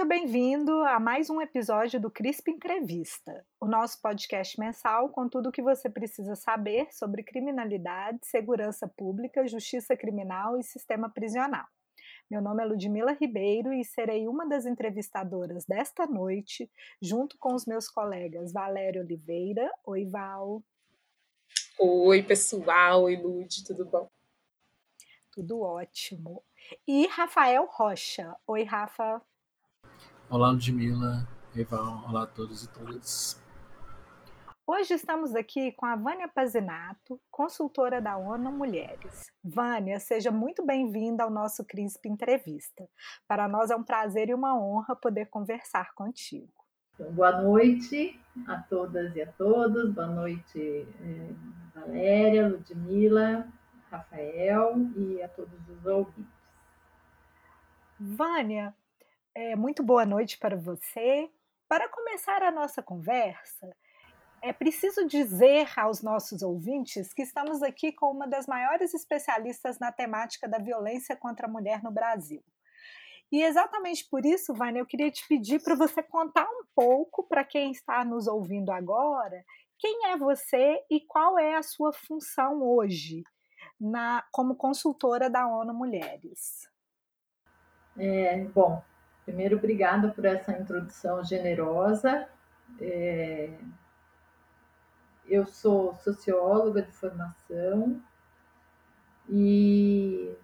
Seja bem-vindo a mais um episódio do CRISP Entrevista, o nosso podcast mensal com tudo o que você precisa saber sobre criminalidade, segurança pública, justiça criminal e sistema prisional. Meu nome é Ludmila Ribeiro e serei uma das entrevistadoras desta noite, junto com os meus colegas Valério Oliveira. Oi, Val. Oi, pessoal. Oi, Lud, tudo bom? Tudo ótimo. E Rafael Rocha. Oi, Rafa. Olá, Ludmila, Eval, olá a todos e todas. Hoje estamos aqui com a Vânia Pazinato, consultora da ONU Mulheres. Vânia, seja muito bem-vinda ao nosso CRISP Entrevista. Para nós é um prazer e uma honra poder conversar contigo. Então, boa noite a todas e a todos. Boa noite, eh, Valéria, Ludmila, Rafael e a todos os ouvintes. Vânia, é, muito boa noite para você. Para começar a nossa conversa, é preciso dizer aos nossos ouvintes que estamos aqui com uma das maiores especialistas na temática da violência contra a mulher no Brasil. E exatamente por isso, Vânia, eu queria te pedir para você contar um pouco para quem está nos ouvindo agora, quem é você e qual é a sua função hoje na, como consultora da ONU Mulheres. É, bom, Primeiro, obrigada por essa introdução generosa. É... Eu sou socióloga de formação e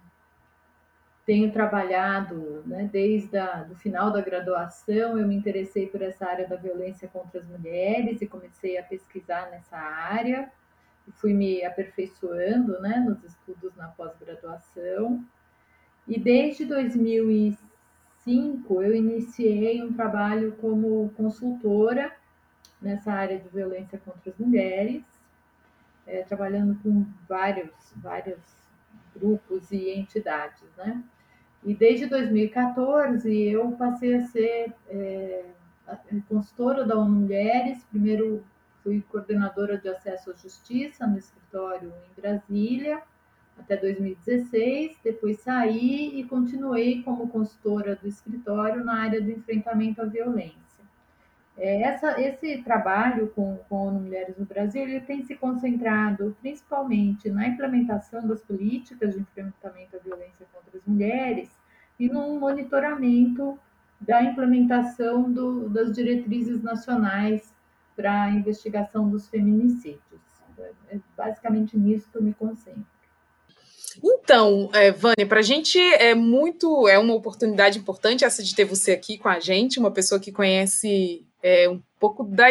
tenho trabalhado, né, desde o final da graduação, eu me interessei por essa área da violência contra as mulheres e comecei a pesquisar nessa área e fui me aperfeiçoando, né, nos estudos na pós-graduação. E desde 2005 2005, eu iniciei um trabalho como consultora nessa área de violência contra as mulheres, é, trabalhando com vários, vários grupos e entidades, né? E desde 2014 eu passei a ser é, consultora da ONU Mulheres. Primeiro fui coordenadora de acesso à justiça no escritório em Brasília até 2016, depois saí e continuei como consultora do escritório na área do enfrentamento à violência. É, essa, esse trabalho com, com Mulheres no Brasil ele tem se concentrado principalmente na implementação das políticas de enfrentamento à violência contra as mulheres e no monitoramento da implementação do, das diretrizes nacionais para a investigação dos feminicídios. É basicamente nisso que eu me concentro. Então, é, Vânia, para a gente é muito, é uma oportunidade importante essa de ter você aqui com a gente, uma pessoa que conhece é, um pouco da,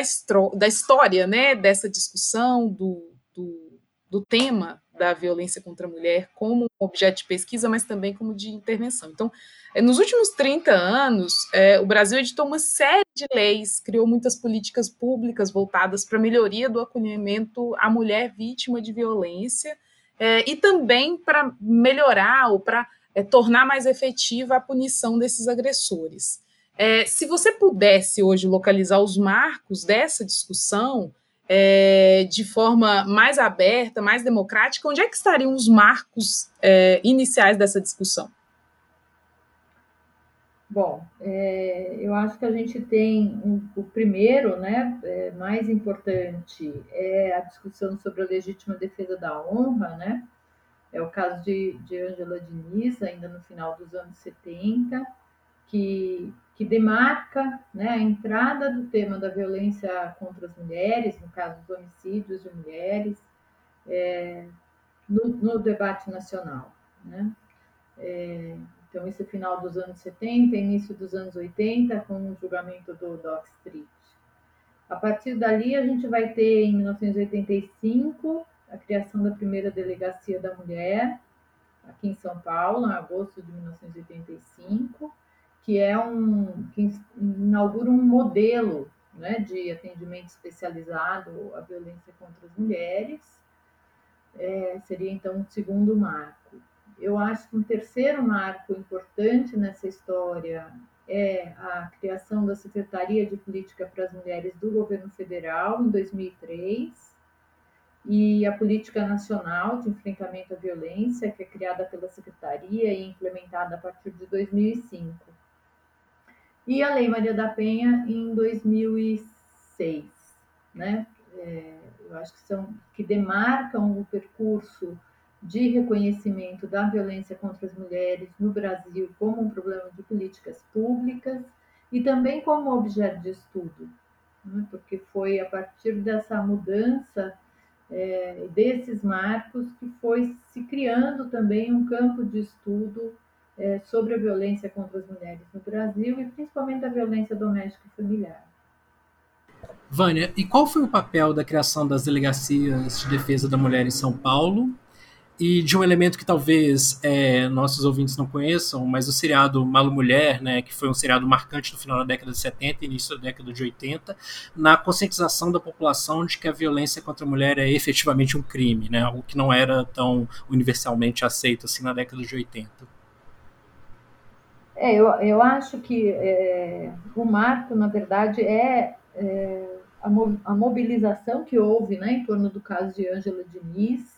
da história, né, dessa discussão, do, do, do, tema da violência contra a mulher como objeto de pesquisa, mas também como de intervenção. Então, é, nos últimos 30 anos, é, o Brasil editou uma série de leis, criou muitas políticas públicas voltadas para a melhoria do acolhimento à mulher vítima de violência, é, e também para melhorar ou para é, tornar mais efetiva a punição desses agressores. É, se você pudesse hoje localizar os marcos dessa discussão é, de forma mais aberta, mais democrática, onde é que estariam os marcos é, iniciais dessa discussão? Bom, é, eu acho que a gente tem um, o primeiro, né, é, mais importante é a discussão sobre a legítima defesa da honra, né? É o caso de, de Angela Diniz, ainda no final dos anos 70, que, que demarca né, a entrada do tema da violência contra as mulheres, no caso dos homicídios de mulheres, é, no, no, debate nacional. Né? É, então, esse final dos anos 70, início dos anos 80, com o julgamento do Dock Street. A partir dali, a gente vai ter, em 1985, a criação da primeira delegacia da mulher, aqui em São Paulo, em agosto de 1985, que é um que inaugura um modelo né, de atendimento especializado à violência contra as mulheres. É, seria então o segundo marco. Eu acho que um terceiro marco importante nessa história é a criação da Secretaria de Política para as Mulheres do Governo Federal, em 2003, e a Política Nacional de Enfrentamento à Violência, que é criada pela Secretaria e implementada a partir de 2005. e a Lei Maria da Penha em 2006, né? É, eu acho que são que demarcam o percurso de reconhecimento da violência contra as mulheres no Brasil como um problema de políticas públicas e também como objeto de estudo, né? porque foi a partir dessa mudança é, desses marcos que foi se criando também um campo de estudo é, sobre a violência contra as mulheres no Brasil e principalmente a violência doméstica e familiar. Vânia, e qual foi o papel da criação das delegacias de defesa da mulher em São Paulo e de um elemento que talvez é, nossos ouvintes não conheçam, mas o seriado Malo Mulher, né, que foi um seriado marcante no final da década de 70 e início da década de 80, na conscientização da população de que a violência contra a mulher é efetivamente um crime, né, algo que não era tão universalmente aceito assim na década de 80. É, eu, eu acho que é, o marco, na verdade, é, é a, a mobilização que houve né, em torno do caso de Ângela Diniz,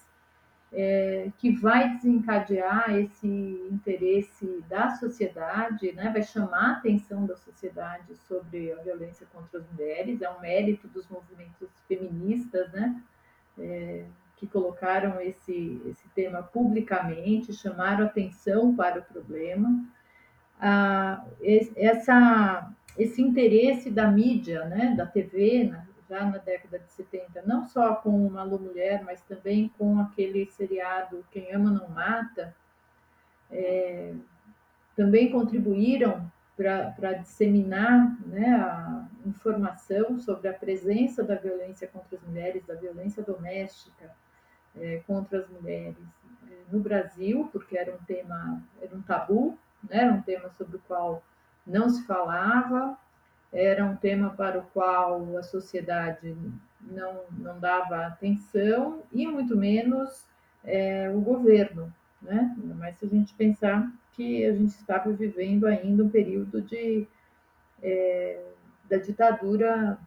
é, que vai desencadear esse interesse da sociedade, né, vai chamar a atenção da sociedade sobre a violência contra as mulheres, é um mérito dos movimentos feministas, né, é, que colocaram esse, esse tema publicamente, chamaram atenção para o problema. Ah, essa, esse interesse da mídia, né, da TV, né, já na década de 70, não só com o Malu Mulher, mas também com aquele seriado Quem Ama Não Mata, é, também contribuíram para disseminar né, a informação sobre a presença da violência contra as mulheres, da violência doméstica é, contra as mulheres é, no Brasil, porque era um tema, era um tabu, né, era um tema sobre o qual não se falava, era um tema para o qual a sociedade não, não dava atenção e muito menos é, o governo, né? Mas se a gente pensar que a gente estava vivendo ainda um período de é, da ditadura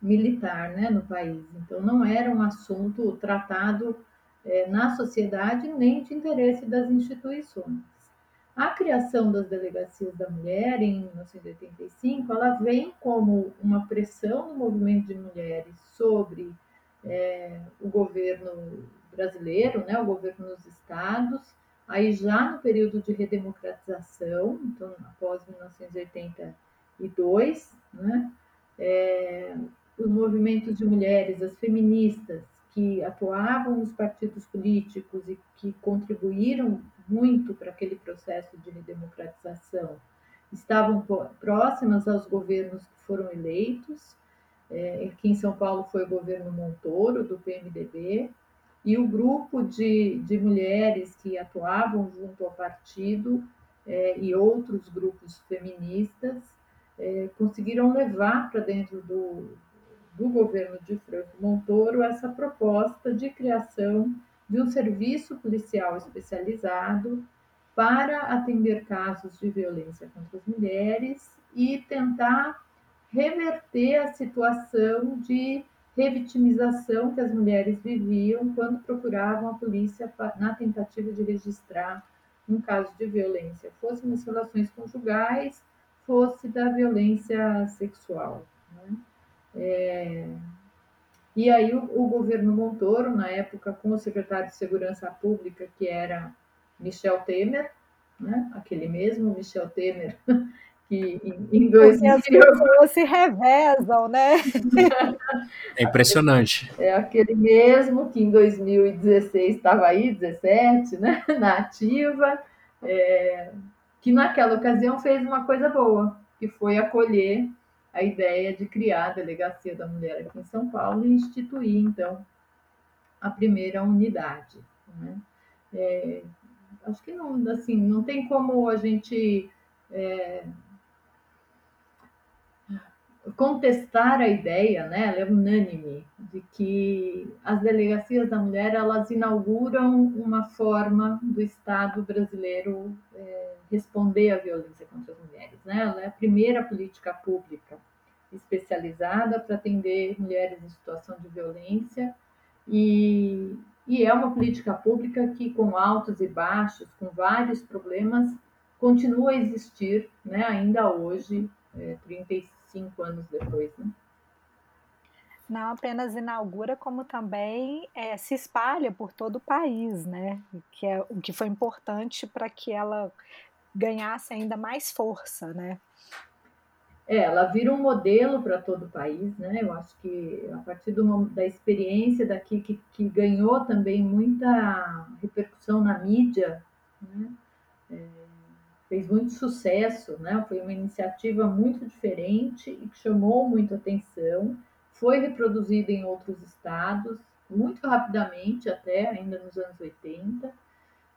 militar, né, no país. Então não era um assunto tratado é, na sociedade nem de interesse das instituições. A criação das delegacias da mulher em 1985, ela vem como uma pressão no movimento de mulheres sobre é, o governo brasileiro, né, o governo nos estados, aí já no período de redemocratização, então após 1982, né, é, os movimentos de mulheres, as feministas, que atuavam nos partidos políticos e que contribuíram muito para aquele processo de democratização, estavam próximas aos governos que foram eleitos. É, aqui em São Paulo foi o governo Montoro, do PMDB, e o grupo de, de mulheres que atuavam junto ao partido é, e outros grupos feministas é, conseguiram levar para dentro do, do governo de Franco Montoro essa proposta de criação de um serviço policial especializado para atender casos de violência contra as mulheres e tentar reverter a situação de revitimização que as mulheres viviam quando procuravam a polícia na tentativa de registrar um caso de violência, fosse nas relações conjugais, fosse da violência sexual. É, e aí o, o, governo Montoro, na época, com o secretário de Segurança Pública, que era Michel Temer, né? aquele mesmo Michel Temer, que em, em 2000... as pessoas se revezam, né? É impressionante. É aquele mesmo que em 2016 estava aí, 17, né? na ativa, é, que naquela ocasião fez uma coisa boa, que foi acolher a ideia de criar a Delegacia da Mulher aqui em São Paulo e instituir, então, a primeira unidade. Né? É, acho que não, assim, não tem como a gente é, contestar a ideia, né? Ela é unânime de que as delegacias da mulher elas inauguram uma forma do Estado brasileiro é, responder à violência contra as mulheres, né? Ela é a primeira política pública especializada para atender mulheres em situação de violência e, e é uma política pública que, com altos e baixos, com vários problemas, continua a existir, né, ainda hoje, é, 35 anos depois. Né? Não apenas inaugura, como também é, se espalha por todo o país, né? Que é o que foi importante para que ela ganhasse ainda mais força, né? É, ela vira um modelo para todo o país, né? Eu acho que a partir do, da experiência daqui, que, que ganhou também muita repercussão na mídia, né? É, fez muito sucesso, né? Foi uma iniciativa muito diferente e que chamou muito atenção. Foi reproduzida em outros estados, muito rapidamente, até ainda nos anos 80.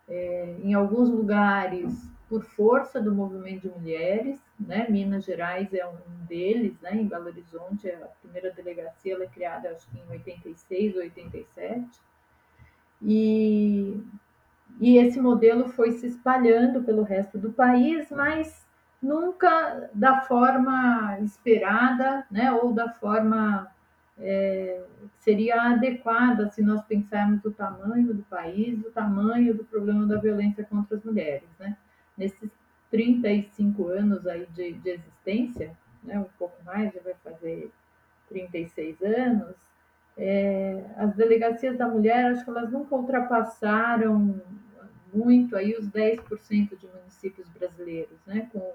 É, em alguns lugares por força do movimento de mulheres, né? Minas Gerais é um deles, né? Em Belo Horizonte, a primeira delegacia ela é criada acho que em 86, 87. E, e esse modelo foi se espalhando pelo resto do país, mas nunca da forma esperada, né? Ou da forma é, seria adequada se nós pensarmos o tamanho do país, o tamanho do problema da violência contra as mulheres, né? nesses 35 anos aí de, de existência, né, um pouco mais, já vai fazer 36 anos, é, as delegacias da mulher, acho que elas nunca ultrapassaram muito aí os 10% de municípios brasileiros, né, com,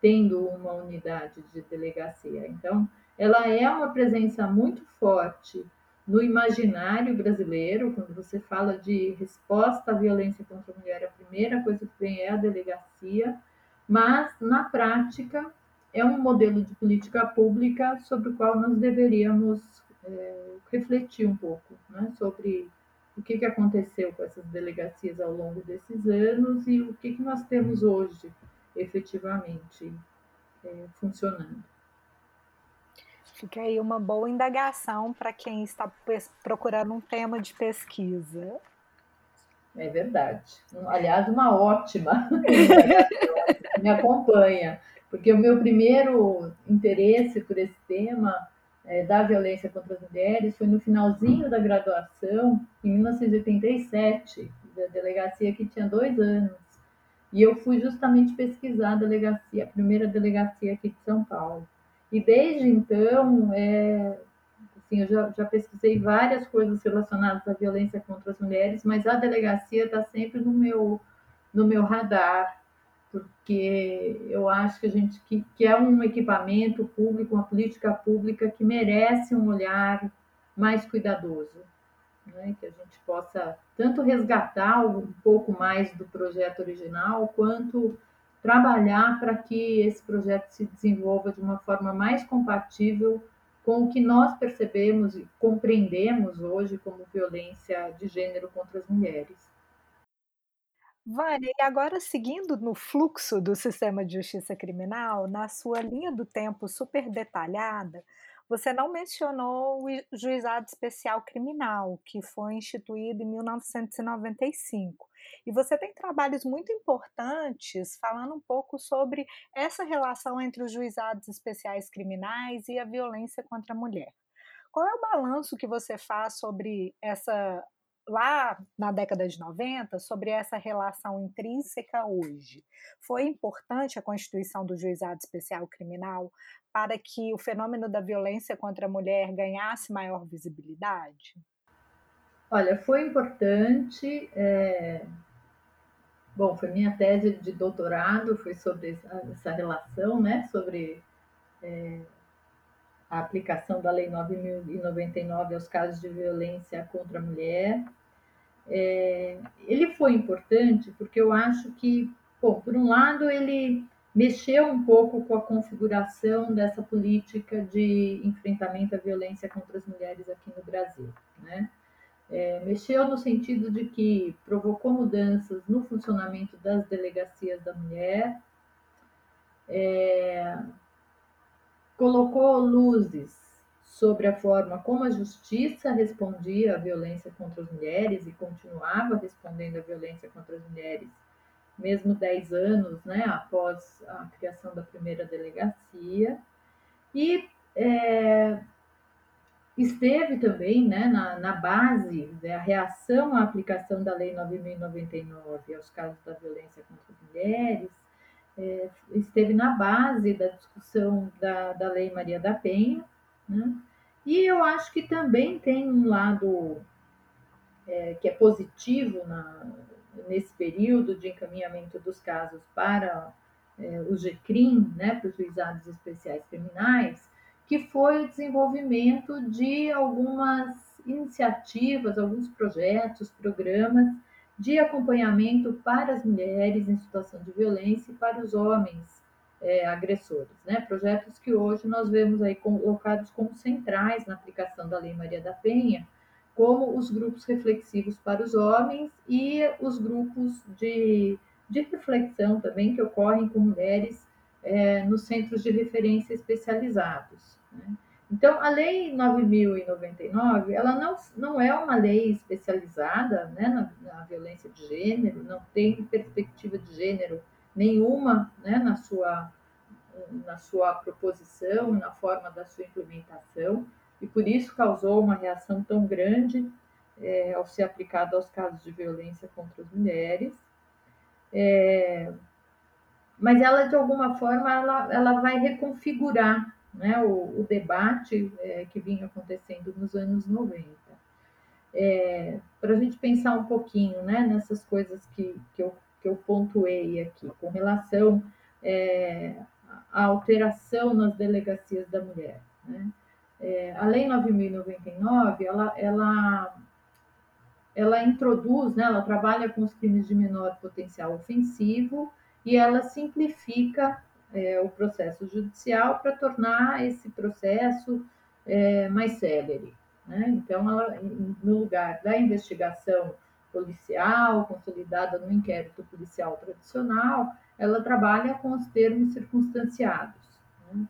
tendo uma unidade de delegacia. Então, ela é uma presença muito forte no imaginário brasileiro, quando você fala de resposta à violência contra a mulher, a primeira coisa que vem é a delegacia, mas na prática é um modelo de política pública sobre o qual nós deveríamos é, refletir um pouco, né, sobre o que, que aconteceu com essas delegacias ao longo desses anos e o que, que nós temos hoje efetivamente é, funcionando. Fica aí uma boa indagação para quem está procurando um tema de pesquisa. É verdade. Aliás, uma ótima. Me acompanha. Porque o meu primeiro interesse por esse tema é, da violência contra as mulheres foi no finalzinho da graduação, em 1987, da delegacia que tinha dois anos. E eu fui justamente pesquisar a delegacia, a primeira delegacia aqui de São Paulo. E desde então, é, assim, eu já, já, pesquisei várias coisas relacionadas à violência contra as mulheres, mas a delegacia está sempre no meu, no meu radar, porque eu acho que a gente que, que é um equipamento público, uma política pública que merece um olhar mais cuidadoso, né? que a gente possa tanto resgatar um pouco mais do projeto original, quanto trabalhar para que esse projeto se desenvolva de uma forma mais compatível com o que nós percebemos e compreendemos hoje como violência de gênero contra as mulheres. Vânia, e agora seguindo no fluxo do sistema de justiça criminal, na sua linha do tempo super detalhada, você não mencionou o Juizado Especial Criminal, que foi instituído em 1995. E você tem trabalhos muito importantes falando um pouco sobre essa relação entre os juizados especiais criminais e a violência contra a mulher. Qual é o balanço que você faz sobre essa lá na década de 90 sobre essa relação intrínseca hoje. Foi importante a constituição do Juizado Especial Criminal para que o fenômeno da violência contra a mulher ganhasse maior visibilidade? Olha, foi importante. É... Bom, foi minha tese de doutorado, foi sobre essa relação, né, sobre é, a aplicação da Lei 9.099 aos casos de violência contra a mulher. É, ele foi importante porque eu acho que, bom, por um lado, ele mexeu um pouco com a configuração dessa política de enfrentamento à violência contra as mulheres aqui no Brasil. Né? É, mexeu no sentido de que provocou mudanças no funcionamento das delegacias da mulher, é, colocou luzes sobre a forma como a justiça respondia à violência contra as mulheres e continuava respondendo à violência contra as mulheres mesmo 10 anos né, após a criação da primeira delegacia, e é, esteve também né, na, na base da né, reação à aplicação da Lei 9.099 aos casos da violência contra as mulheres, é, esteve na base da discussão da, da Lei Maria da Penha, né? E eu acho que também tem um lado é, que é positivo na, nesse período de encaminhamento dos casos para é, o GCRIM, né, para os juizados especiais criminais, que foi o desenvolvimento de algumas iniciativas, alguns projetos, programas de acompanhamento para as mulheres em situação de violência e para os homens é, agressores, né? Projetos que hoje nós vemos aí colocados como centrais na aplicação da Lei Maria da Penha, como os grupos reflexivos para os homens e os grupos de, de reflexão também que ocorrem com mulheres é, nos centros de referência especializados. Né? Então, a Lei 9.099, ela não, não é uma lei especializada né, na, na violência de gênero, não tem perspectiva de gênero nenhuma né, na, sua, na sua proposição, na forma da sua implementação, e por isso causou uma reação tão grande é, ao ser aplicado aos casos de violência contra as mulheres. É, mas ela, de alguma forma, ela, ela vai reconfigurar né, o, o debate é, que vinha acontecendo nos anos 90. É, Para a gente pensar um pouquinho né, nessas coisas que, que eu que eu pontuei aqui, com relação é, à alteração nas delegacias da mulher. Né? É, a Lei 9.099, ela, ela, ela introduz, né, ela trabalha com os crimes de menor potencial ofensivo e ela simplifica é, o processo judicial para tornar esse processo é, mais célere. Né? Então, ela, no lugar da investigação policial, consolidada no inquérito policial tradicional, ela trabalha com os termos circunstanciados. Né?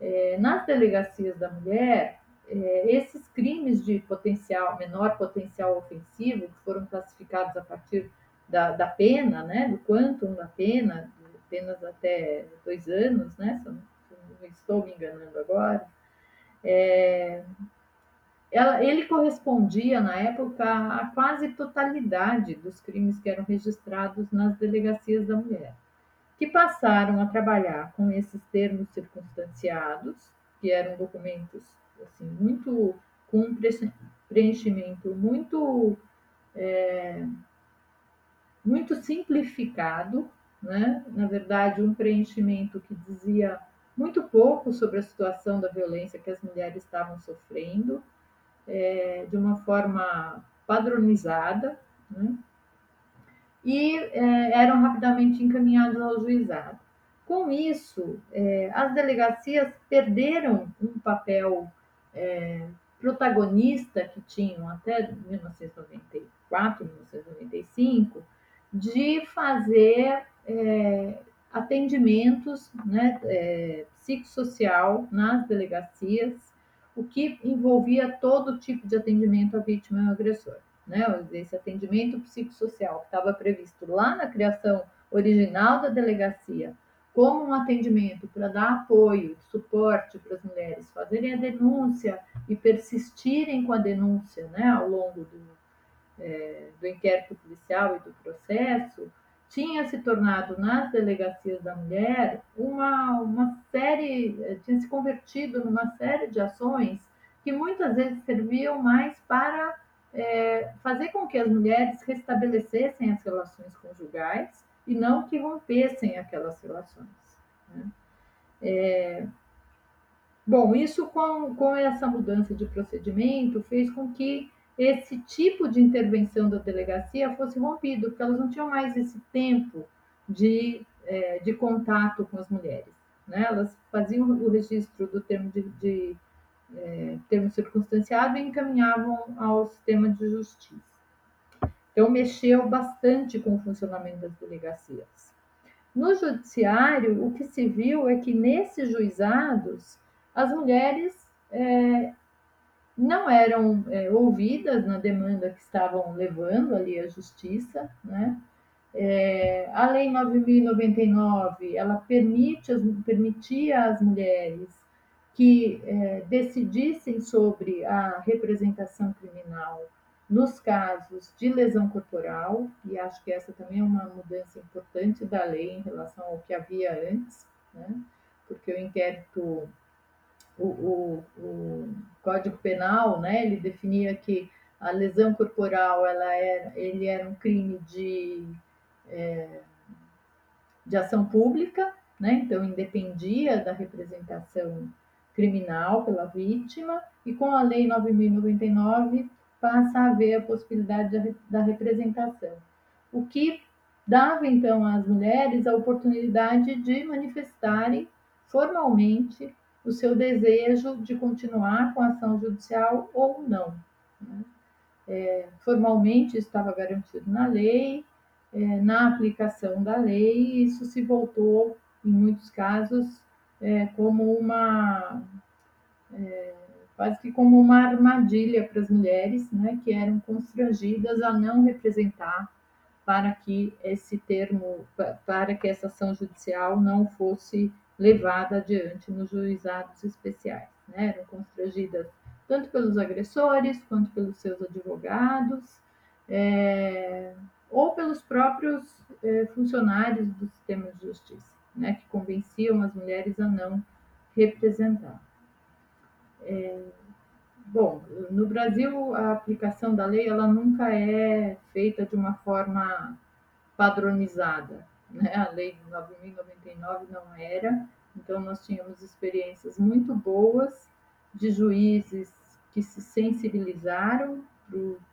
É, nas delegacias da mulher, é, esses crimes de potencial, menor potencial ofensivo, que foram classificados a partir da, da pena, né, do quantum da pena, penas até dois anos, né, se não estou me enganando agora, é, ela, ele correspondia, na época, à quase totalidade dos crimes que eram registrados nas delegacias da mulher, que passaram a trabalhar com esses termos circunstanciados, que eram documentos assim, muito com um preenchimento muito é, muito simplificado, né? na verdade, um preenchimento que dizia muito pouco sobre a situação da violência que as mulheres estavam sofrendo, é, de uma forma padronizada, né? e é, eram rapidamente encaminhados ao juizado. Com isso, é, as delegacias perderam um papel é, protagonista que tinham até 1994, 1995, de fazer é, atendimentos né, é, psicossocial nas delegacias o que envolvia todo tipo de atendimento à vítima e ao agressor. Né? Esse atendimento psicossocial que estava previsto lá na criação original da delegacia, como um atendimento para dar apoio, suporte para as mulheres fazerem a denúncia e persistirem com a denúncia né, ao longo do, é, do inquérito policial e do processo, tinha se tornado nas delegacias da mulher uma, uma série, eh, tinha se convertido numa série de ações que muitas vezes serviam mais para é, fazer com que as mulheres restabelecessem as relações conjugais e não que rompessem aquelas relações. Né? É, bom, isso com, com essa mudança de procedimento fez com que esse tipo de intervenção da delegacia fosse rompido, porque elas não tinham mais esse tempo de, é, de contato com as mulheres. Né? Elas faziam o registro do termo de, de é, termo circunstanciado e encaminhavam ao sistema de justiça. Então, mexeu bastante com o funcionamento das delegacias. No judiciário, o que se viu é que nesses juizados, as mulheres é, não eram é, ouvidas na demanda que estavam levando ali à justiça, né? É, a Lei 9.099, ela permite, permitia às mulheres que é, decidissem sobre a representação criminal nos casos de lesão corporal, e acho que essa também é uma mudança importante da lei em relação ao que havia antes, né? porque o inquérito, o, o, o Código Penal, né, ele definia que a lesão corporal ela era, ele era um crime de, é, de ação pública, né? então independia da representação criminal pela vítima, e com a Lei 9.099 passa a haver a possibilidade da representação. O que dava então às mulheres a oportunidade de manifestarem formalmente o seu desejo de continuar com a ação judicial ou não. Né? É, formalmente estava garantido na lei, é, na aplicação da lei, isso se voltou, em muitos casos, é, como uma. É, quase que como uma armadilha para as mulheres, né, que eram constrangidas a não representar para que esse termo, para que essa ação judicial não fosse levada adiante nos juizados especiais. Né? Eram constrangidas tanto pelos agressores quanto pelos seus advogados, é, ou pelos próprios é, funcionários do sistema de justiça, né? que convenciam as mulheres a não representar. É, bom, no Brasil a aplicação da lei ela nunca é feita de uma forma padronizada, né? A lei de 9.099 não era, então nós tínhamos experiências muito boas de juízes que se sensibilizaram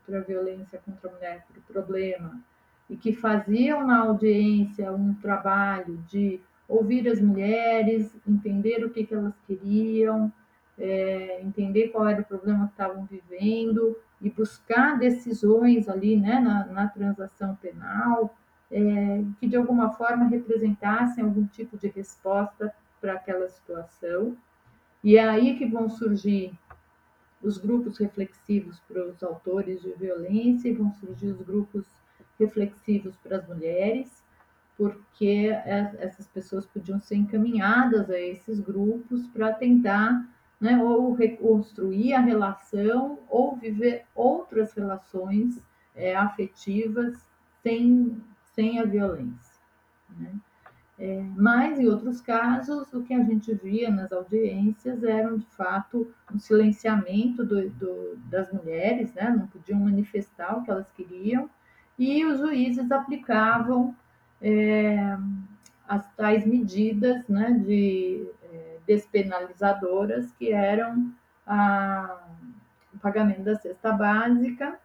para a violência contra a mulher, para o problema, e que faziam na audiência um trabalho de ouvir as mulheres, entender o que, que elas queriam, é, entender qual era o problema que estavam vivendo e buscar decisões ali né, na, na transação penal é, que de alguma forma representassem algum tipo de resposta para aquela situação. E é aí que vão surgir os grupos reflexivos para os autores de violência e vão surgir os grupos reflexivos para as mulheres, porque essas pessoas podiam ser encaminhadas a esses grupos para tentar né, ou reconstruir a relação ou viver outras relações é, afetivas sem, sem a violência. Né? É, mas, em outros casos, o que a gente via nas audiências eram, de fato, um silenciamento do, do, das mulheres, né? não podiam manifestar o que elas queriam, e os juízes aplicavam é, as tais medidas né, de despenalizadoras, que eram a, o pagamento da cesta básica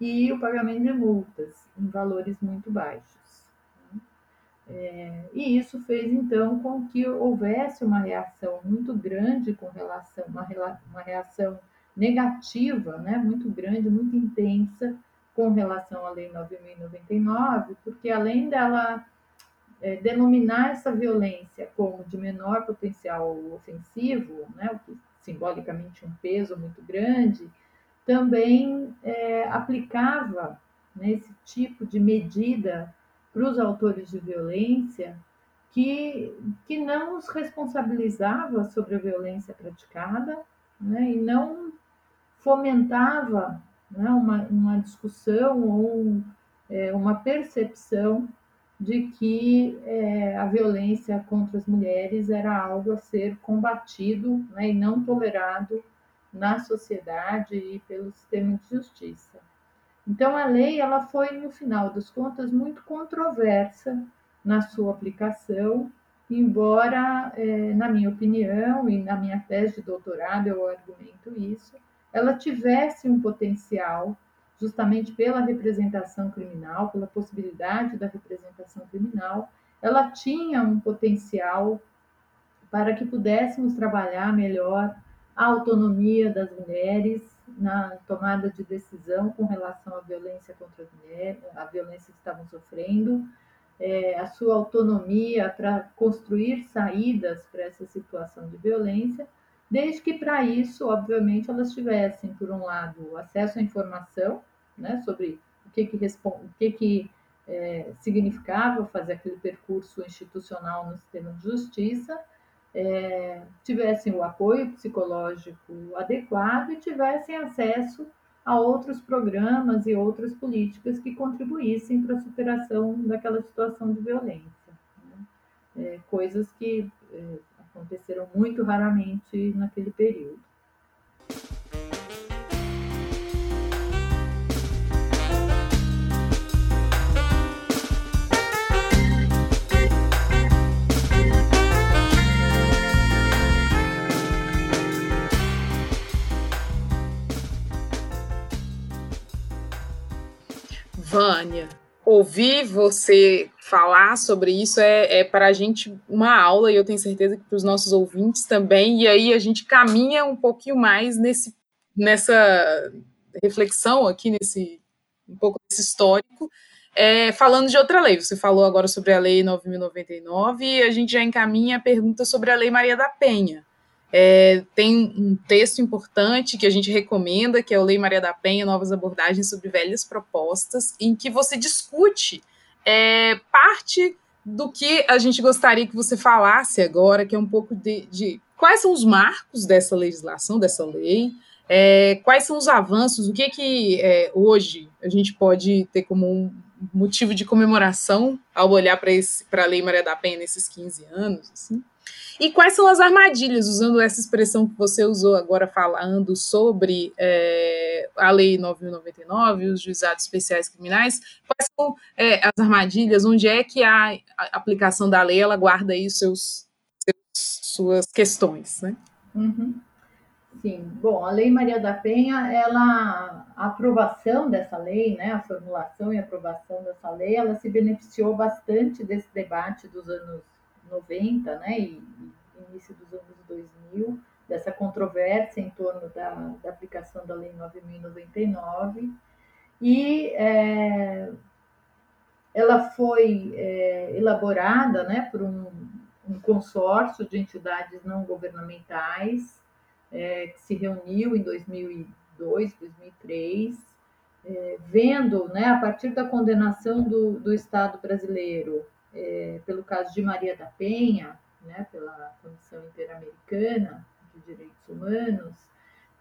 e o pagamento de multas em valores muito baixos. Né? É, e isso fez então com que houvesse uma reação muito grande com relação, uma, uma reação negativa, né, muito grande, muito intensa com relação à Lei 9.099, porque além dela é, denominar essa violência como de menor potencial ofensivo, né, simbolicamente um peso muito grande, também é, aplicava né, esse tipo de medida para os autores de violência que, que não os responsabilizava sobre a violência praticada né, e não fomentava né, uma, uma discussão ou é, uma percepção de que é, a violência contra as mulheres era algo a ser combatido né, e não tolerado na sociedade e pelo sistema de justiça. Então a lei ela foi no final das contas muito controversa na sua aplicação, embora é, na minha opinião e na minha tese de doutorado eu argumento isso, ela tivesse um potencial justamente pela representação criminal, pela possibilidade da representação criminal, ela tinha um potencial para que pudéssemos trabalhar melhor a autonomia das mulheres na tomada de decisão com relação à violência contra as mulheres, a violência que estavam sofrendo, é, a sua autonomia para construir saídas para essa situação de violência, desde que para isso, obviamente, elas tivessem, por um lado, acesso à informação, né, sobre o que, que, responde, o que, que é, significava fazer aquele percurso institucional no sistema de justiça, é, tivessem o apoio psicológico adequado e tivessem acesso a outros programas e outras políticas que contribuíssem para a superação daquela situação de violência. Né? É, coisas que é, aconteceram muito raramente naquele período. Vânia, ouvir você falar sobre isso é, é para a gente uma aula, e eu tenho certeza que para os nossos ouvintes também, e aí a gente caminha um pouquinho mais nesse, nessa reflexão aqui, nesse um pouco desse histórico, é, falando de outra lei. Você falou agora sobre a Lei 9.099 e a gente já encaminha a pergunta sobre a Lei Maria da Penha. É, tem um texto importante que a gente recomenda, que é o Lei Maria da Penha, Novas Abordagens sobre Velhas Propostas, em que você discute é, parte do que a gente gostaria que você falasse agora, que é um pouco de, de quais são os marcos dessa legislação, dessa lei, é, quais são os avanços, o que que é, hoje a gente pode ter como um motivo de comemoração ao olhar para a Lei Maria da Penha nesses 15 anos, assim. E quais são as armadilhas, usando essa expressão que você usou agora falando sobre é, a Lei 9.099, os juizados especiais criminais, quais são é, as armadilhas, onde é que a, aplicação da lei ela guarda aí seus, seus suas questões, né? Uhum. Sim, bom, a Lei Maria da Penha, ela, a aprovação dessa lei, né, a formulação e aprovação dessa lei, ela se beneficiou bastante desse debate dos anos 90, né, e, início dos anos 2000, dessa controvérsia em torno da, da aplicação da Lei 9.099, e é, ela foi é, elaborada né, por um, um, consórcio de entidades não governamentais é, que se reuniu em 2002, 2003, é, vendo, né, a partir da condenação do, do Estado brasileiro é, pelo caso de Maria da Penha, né, pela Comissão Interamericana de Direitos Humanos,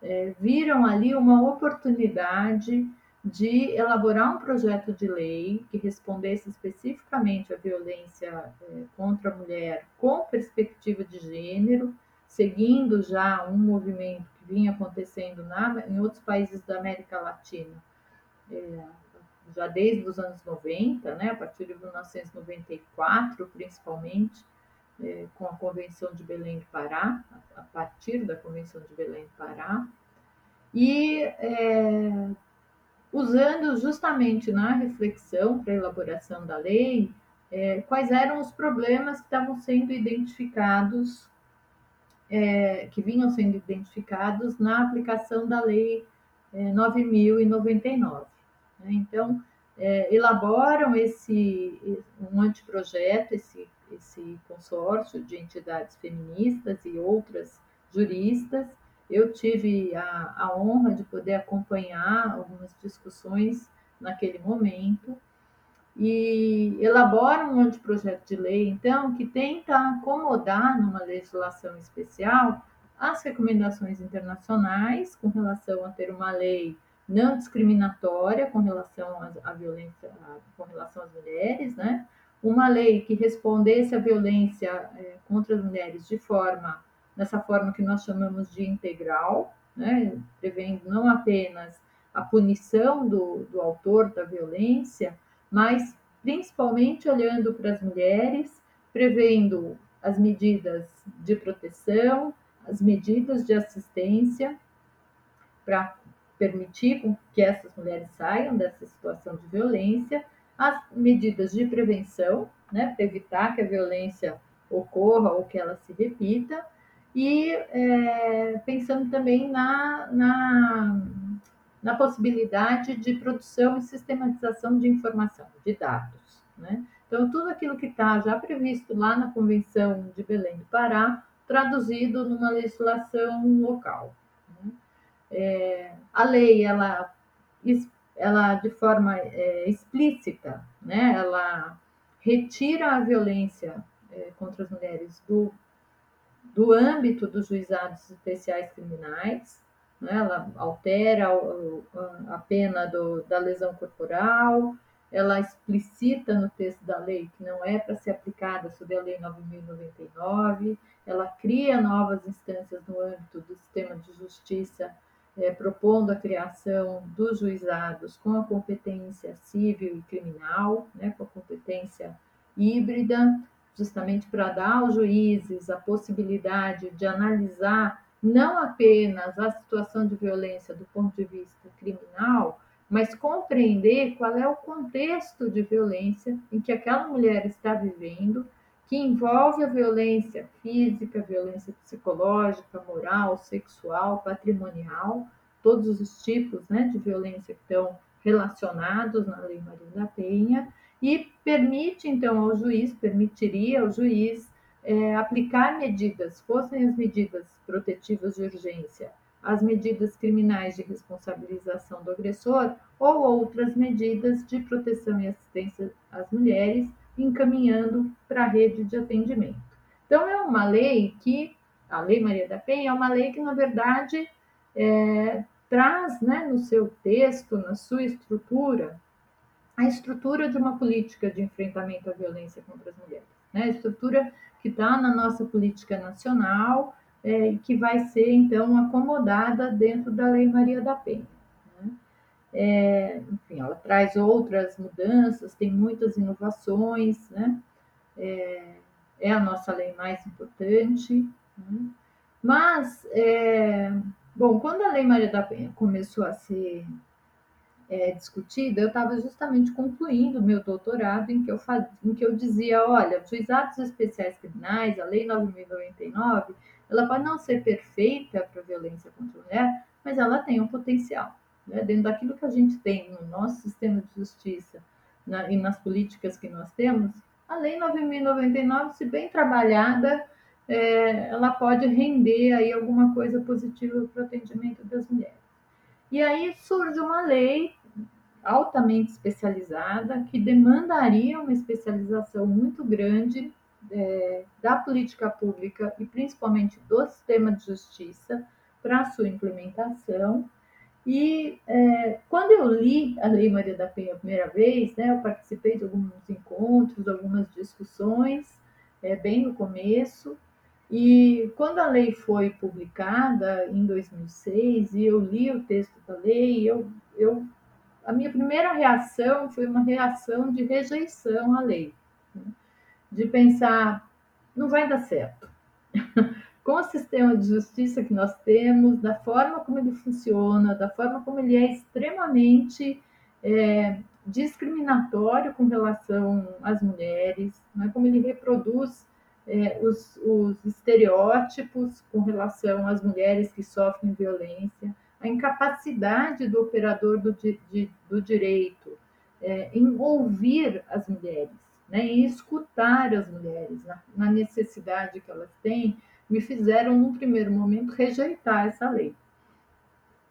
é, viram ali uma oportunidade de elaborar um projeto de lei que respondesse especificamente à violência é, contra a mulher com perspectiva de gênero, seguindo já um movimento que vinha acontecendo na, em outros países da América Latina, é, já desde os anos 90, né, a partir de 1994, principalmente, é, com a Convenção de Belém do Pará, a partir da Convenção de Belém do Pará, e é, usando justamente na reflexão para elaboração da lei é, quais eram os problemas que estavam sendo identificados, é, que vinham sendo identificados na aplicação da lei é, 9.099. Né? Então, é, elaboram esse um anteprojeto, esse, esse consórcio de entidades feministas e outras juristas. Eu tive a, a honra de poder acompanhar algumas discussões naquele momento e elaboram um anteprojeto de lei, então, que tenta acomodar numa legislação especial as recomendações internacionais com relação a ter uma lei não discriminatória com relação à violência, com relação às mulheres, né? Uma lei que respondesse à violência é, contra as mulheres de forma, dessa forma que nós chamamos de integral, né? Prevendo não apenas a punição do, do autor da violência, mas principalmente olhando para as mulheres, prevendo as medidas de proteção, as medidas de assistência para permitir que essas mulheres saiam dessa situação de violência, as medidas de prevenção, né, para evitar que a violência ocorra ou que ela se repita, e é, pensando também na, na, na, possibilidade de produção e sistematização de informação, de dados. Né? Então, tudo aquilo que está já previsto lá na Convenção de Belém do Pará, traduzido numa legislação local. É, a lei, ela, ela de forma é, explícita, né, ela retira a violência é, contra as mulheres do, do âmbito dos juizados especiais criminais, né? ela altera a pena do, da lesão corporal, ela explicita no texto da lei que não é para ser aplicada sob a Lei 9.099, ela cria novas instâncias no âmbito do sistema de justiça, é, propondo a criação dos juizados com a competência civil e criminal, né, com a competência híbrida, justamente para dar aos juízes a possibilidade de analisar não apenas a situação de violência do ponto de vista criminal, mas compreender qual é o contexto de violência em que aquela mulher está vivendo, que envolve a violência física, violência psicológica, moral, sexual, patrimonial, todos os tipos né, de violência que estão relacionados na Lei Maria da Penha, e permite então ao juiz, permitiria ao juiz é, aplicar medidas, fossem as medidas protetivas de urgência, as medidas criminais de responsabilização do agressor ou outras medidas de proteção e assistência às mulheres, encaminhando para a rede de atendimento. Então, é uma lei que, a Lei Maria da Penha, é uma lei que, na verdade, é, traz né, no seu texto, na sua estrutura, a estrutura de uma política de enfrentamento à violência contra as mulheres. Né? A estrutura que está na nossa política nacional é, que vai ser, então, acomodada dentro da Lei Maria da Penha. É, enfim, ela traz outras mudanças, tem muitas inovações, né? É, é a nossa lei mais importante. Né? Mas, é, bom, quando a Lei Maria da Penha começou a ser é, discutida, eu estava justamente concluindo o meu doutorado, em que, eu faz, em que eu dizia: olha, os juizados especiais criminais, a Lei 9.099, ela pode não ser perfeita para violência contra a mulher, mas ela tem um potencial. Né? Dentro daquilo que a gente tem no nosso sistema de justiça na, e nas políticas que nós temos, a Lei 9.099, se bem trabalhada, é, ela pode render aí alguma coisa positiva para o atendimento das mulheres. E aí surge uma lei altamente especializada que demandaria uma especialização muito grande é, da política pública e principalmente do sistema de justiça para sua implementação. E é, quando eu li a Lei Maria da Penha a primeira vez, né, eu participei de alguns encontros, algumas discussões, é, bem no começo, e quando a lei foi publicada em 2006 e eu li o texto da lei, eu, eu, a minha primeira reação foi uma reação de rejeição à lei. Né? de pensar, não vai dar certo. Com o sistema de justiça que nós temos, da forma como ele funciona, da forma como ele é extremamente é, discriminatório com relação às mulheres, né? como ele reproduz é, os, os, estereótipos com relação às mulheres que sofrem violência, a incapacidade do operador do, de, do direito é, em ouvir as mulheres né, em escutar as mulheres, na, na necessidade que elas têm, me fizeram, num primeiro momento, rejeitar essa lei.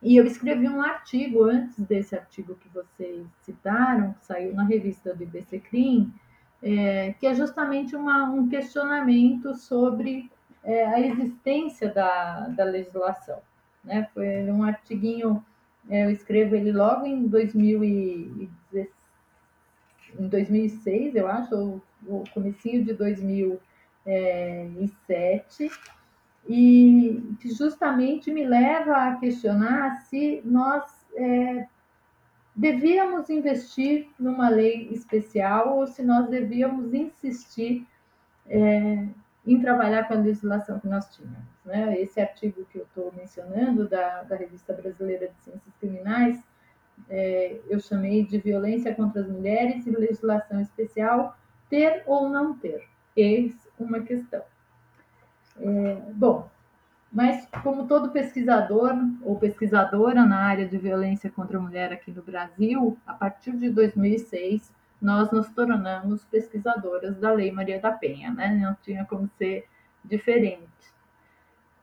E eu escrevi um artigo antes desse artigo que vocês citaram, que saiu na revista do IBC Crim, é, que é justamente uma, um questionamento sobre é, a existência da, da legislação. Né? Foi um artiguinho, é, eu escrevo ele logo em 2017, em 2006, eu acho, ou comecinho de 2007, e que justamente me leva a questionar se nós é, devíamos investir numa lei especial ou se nós devíamos insistir é, em trabalhar com a legislação que nós tínhamos. Né? Esse artigo que eu estou mencionando, da, da Revista Brasileira de Ciências Criminais, é, eu chamei de violência contra as mulheres e legislação especial, ter ou não ter? Eis uma questão. É, bom, mas como todo pesquisador ou pesquisadora na área de violência contra a mulher aqui no Brasil, a partir de 2006, nós nos tornamos pesquisadoras da Lei Maria da Penha, né? Não tinha como ser diferente.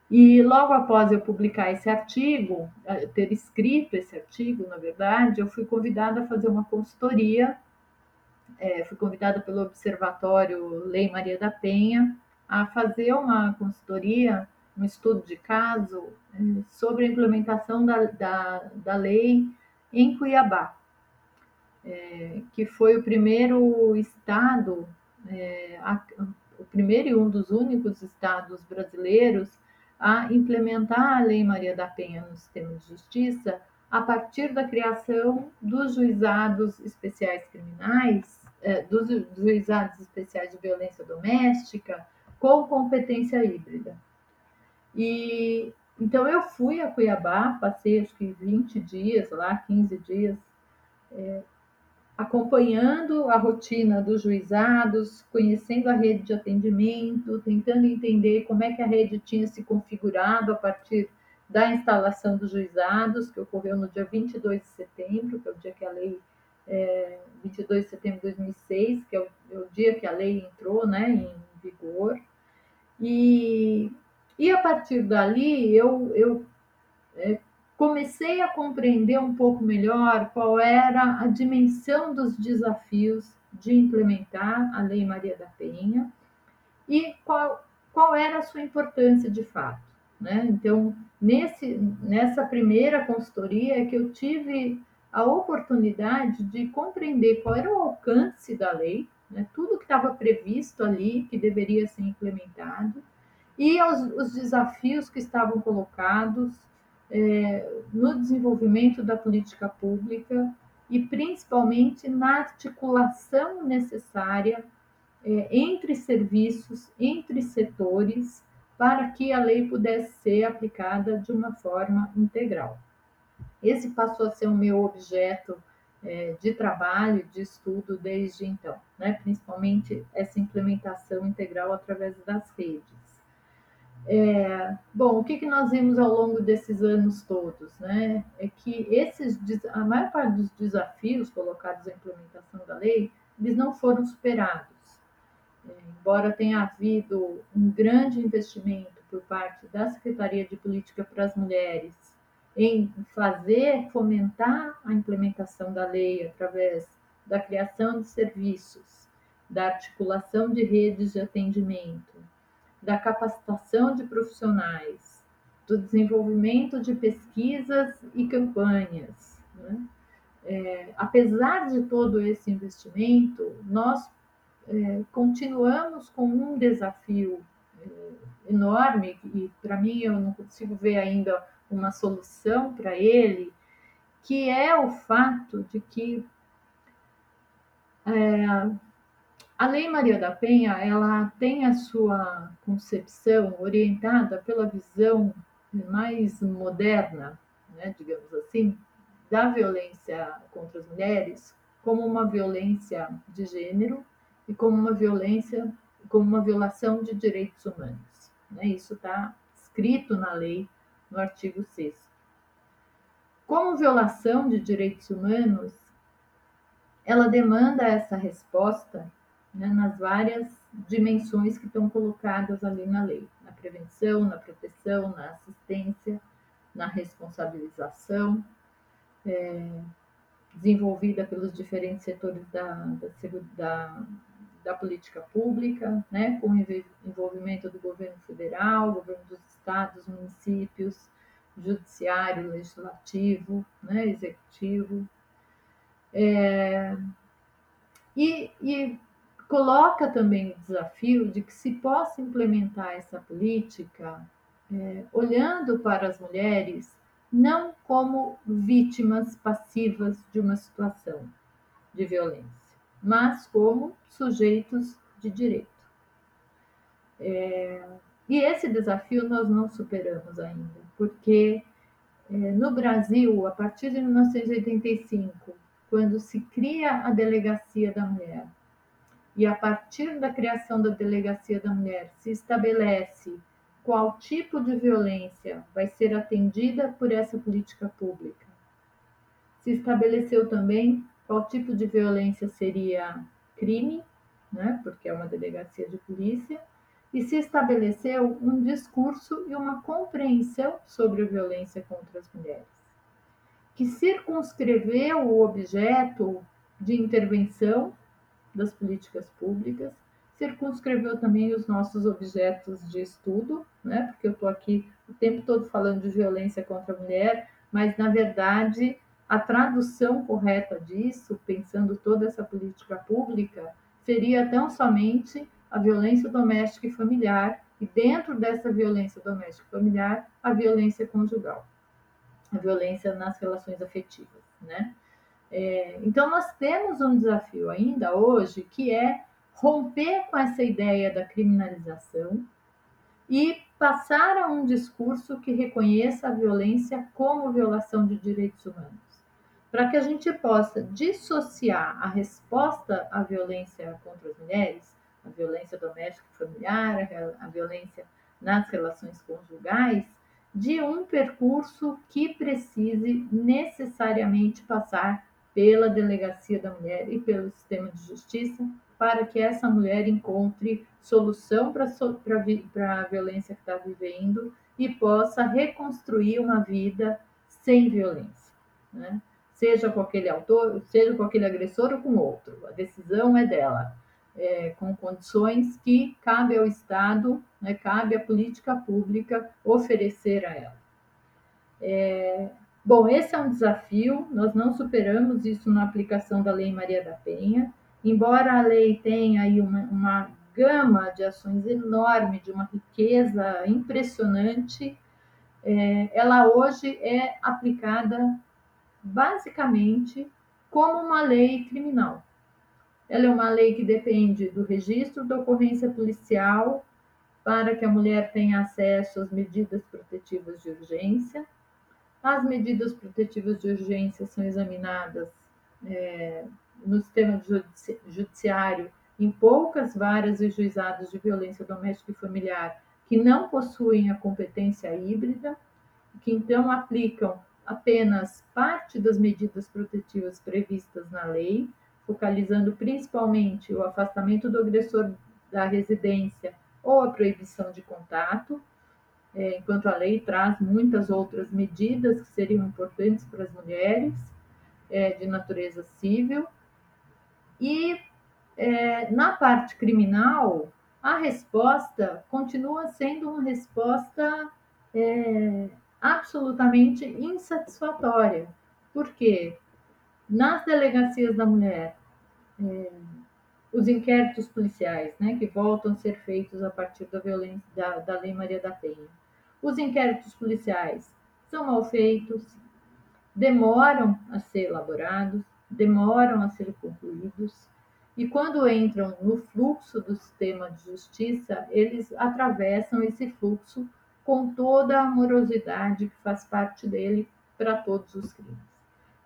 E logo após eu publicar esse artigo, eh, ter escrito esse artigo, na verdade, eu fui convidada a fazer uma consultoria, é, fui convidada pelo Observatório Lei Maria da Penha a fazer uma consultoria um estudo de caso é, sobre a implementação da, da, da lei em Cuiabá, é, que foi o primeiro estado, é, a, o primeiro e um dos únicos estados brasileiros a implementar a Lei Maria da Penha no sistema de justiça a partir da criação dos juizados especiais criminais, dos juizados especiais de violência doméstica, com competência híbrida. E então eu fui a Cuiabá, passei acho que 20 dias lá, 15 dias, é, acompanhando a rotina dos juizados, conhecendo a rede de atendimento, tentando entender como é que a rede tinha se configurado a partir da instalação dos juizados, que ocorreu no dia 22 de setembro, que é o dia que a lei, é, 22 de setembro de 2006, que é o, é o dia que a lei entrou né, em vigor. E, e a partir dali eu, eu é, comecei a compreender um pouco melhor qual era a dimensão dos desafios de implementar a Lei Maria da Penha e qual, qual era a sua importância de fato. Né? Então, nesse, nessa primeira consultoria é que eu tive a oportunidade de compreender qual era o alcance da lei, né? tudo que estava previsto ali, que deveria ser implementado, e os, os desafios que estavam colocados é, no desenvolvimento da política pública e principalmente na articulação necessária é, entre serviços, entre setores, para que a lei pudesse ser aplicada de uma forma integral. Esse passou a ser o meu objeto é, de trabalho, de estudo desde então, né? principalmente essa implementação integral através das redes. É, bom, o que, que nós vimos ao longo desses anos todos, né? É que esses, a maior parte dos desafios colocados à implementação da lei, eles não foram superados. É, embora tenha havido um grande investimento por parte da Secretaria de Política para as Mulheres em fazer, fomentar a implementação da lei através da criação de serviços, da articulação de redes de atendimento, da capacitação de profissionais, do desenvolvimento de pesquisas e campanhas. Né? É, apesar de todo esse investimento, nós é, continuamos com um desafio é, enorme e para mim eu não consigo ver ainda uma solução para ele, que é o fato de que é, a Lei Maria da Penha, ela tem a sua concepção orientada pela visão mais moderna, né, digamos assim, da violência contra as mulheres como uma violência de gênero e como uma violência, como uma violação de direitos humanos. Né? Isso está escrito na lei, no artigo 6 Como violação de direitos humanos, ela demanda essa resposta né, nas várias dimensões que estão colocadas ali na lei, na prevenção, na proteção, na assistência, na responsabilização, é, desenvolvida pelos diferentes setores da, da, da, da política pública, né, com envolvimento do governo federal, governo dos estados, municípios, judiciário, legislativo, né, executivo. É, e, e coloca também o desafio de que se possa implementar essa política é, olhando para as mulheres não como vítimas passivas de uma situação de violência, mas como sujeitos de direito. É, e esse desafio nós não superamos ainda, porque é, no Brasil, a partir de 1985, quando se cria a Delegacia da Mulher, e a partir da criação da Delegacia da Mulher se estabelece qual tipo de violência vai ser atendida por essa política pública. Se estabeleceu também qual tipo de violência seria crime, né, porque é uma delegacia de polícia, e se estabeleceu um discurso e uma compreensão sobre a violência contra as mulheres, que circunscreveu o objeto de intervenção das políticas públicas, circunscreveu também os nossos objetos de estudo, né? Porque eu estou aqui o tempo todo falando de violência contra a mulher, mas na verdade a tradução correta disso, pensando toda essa política pública, seria tão somente a violência doméstica e familiar, e dentro dessa violência doméstica e familiar, a violência conjugal, a violência nas relações afetivas, né? É, então, nós temos um desafio ainda hoje que é romper com essa ideia da criminalização e passar a um discurso que reconheça a violência como violação de direitos humanos. Para que a gente possa dissociar a resposta à violência contra as mulheres, a violência doméstica e familiar, a violência nas relações conjugais, de um percurso que precise necessariamente passar pela Delegacia da Mulher e pelo sistema de justiça, para que essa mulher encontre solução para a violência que está vivendo e possa reconstruir uma vida sem violência. Né? Seja com aquele autor, seja com aquele agressor ou com outro. A decisão é dela, é, com condições que cabe ao Estado, né, cabe à política pública oferecer a ela. É, Bom, esse é um desafio, nós não superamos isso na aplicação da Lei Maria da Penha, embora a lei tenha aí uma, uma gama de ações enorme, de uma riqueza impressionante, é, ela hoje é aplicada basicamente como uma lei criminal. Ela é uma lei que depende do registro da ocorrência policial para que a mulher tenha acesso às medidas protetivas de urgência, as medidas protetivas de urgência são examinadas é, no sistema judiciário em poucas varas e juizados de violência doméstica e familiar que não possuem a competência híbrida, que então aplicam apenas parte das medidas protetivas previstas na lei, focalizando principalmente o afastamento do agressor da residência ou a proibição de contato, é, enquanto a lei traz muitas outras medidas que seriam importantes para as mulheres, é, de natureza civil. E é, na parte criminal, a resposta continua sendo uma resposta é, absolutamente insatisfatória. porque Nas delegacias da mulher, é, os inquéritos policiais, né, que voltam a ser feitos a partir da, violência, da, da Lei Maria da Penha, os inquéritos policiais são mal feitos, demoram a ser elaborados, demoram a ser concluídos, e quando entram no fluxo do sistema de justiça, eles atravessam esse fluxo com toda a amorosidade que faz parte dele para todos os crimes.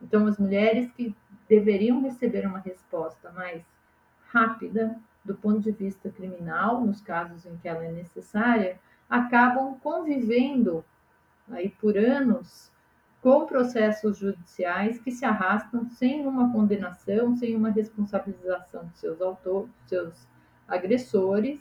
Então, as mulheres que deveriam receber uma resposta mais rápida do ponto de vista criminal, nos casos em que ela é necessária, acabam convivendo aí por anos com processos judiciais que se arrastam sem uma condenação, sem uma responsabilização dos seus autores, dos seus agressores,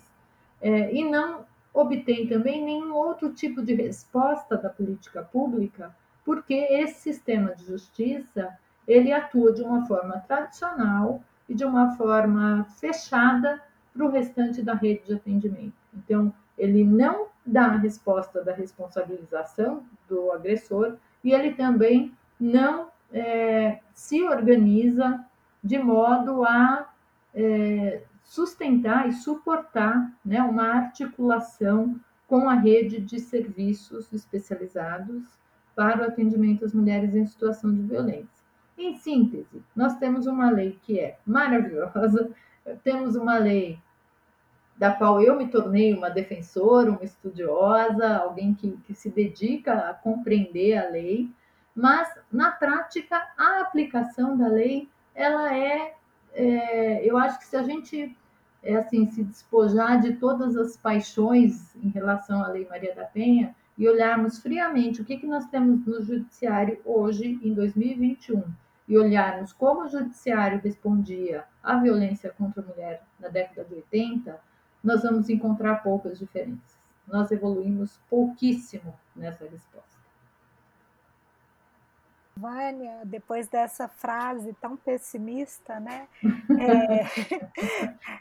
é, e não obtém também nenhum outro tipo de resposta da política pública, porque esse sistema de justiça ele atua de uma forma tradicional e de uma forma fechada para o restante da rede de atendimento. Então, ele não dá a resposta da responsabilização do agressor e ele também não é, se organiza de modo a é, sustentar e suportar né, uma articulação com a rede de serviços especializados para o atendimento às mulheres em situação de violência. Em síntese, nós temos uma lei que é maravilhosa, temos uma lei da qual eu me tornei uma defensora, uma estudiosa, alguém que, que se dedica a compreender a lei, mas na prática a aplicação da lei ela é, é eu acho que se a gente é assim se despojar de todas as paixões em relação à lei Maria da Penha e olharmos friamente o que, que nós temos no judiciário hoje em 2021 e olharmos como o judiciário respondia à violência contra a mulher na década de 80, nós vamos encontrar poucas diferenças. Nós evoluímos pouquíssimo nessa resposta. Vânia, depois dessa frase tão pessimista, né? É,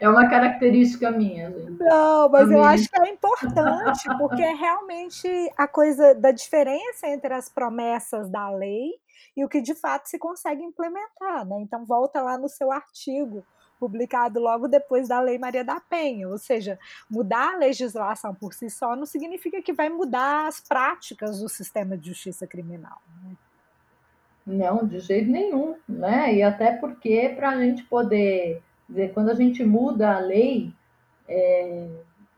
é uma característica minha, gente. Não, mas eu acho que é importante, porque é realmente a coisa da diferença entre as promessas da lei e o que de fato se consegue implementar, né? Então volta lá no seu artigo publicado logo depois da Lei Maria da Penha, ou seja, mudar a legislação por si só não significa que vai mudar as práticas do sistema de justiça criminal. Né? Não, de jeito nenhum, né? E até porque para a gente poder dizer, quando a gente muda a lei, é,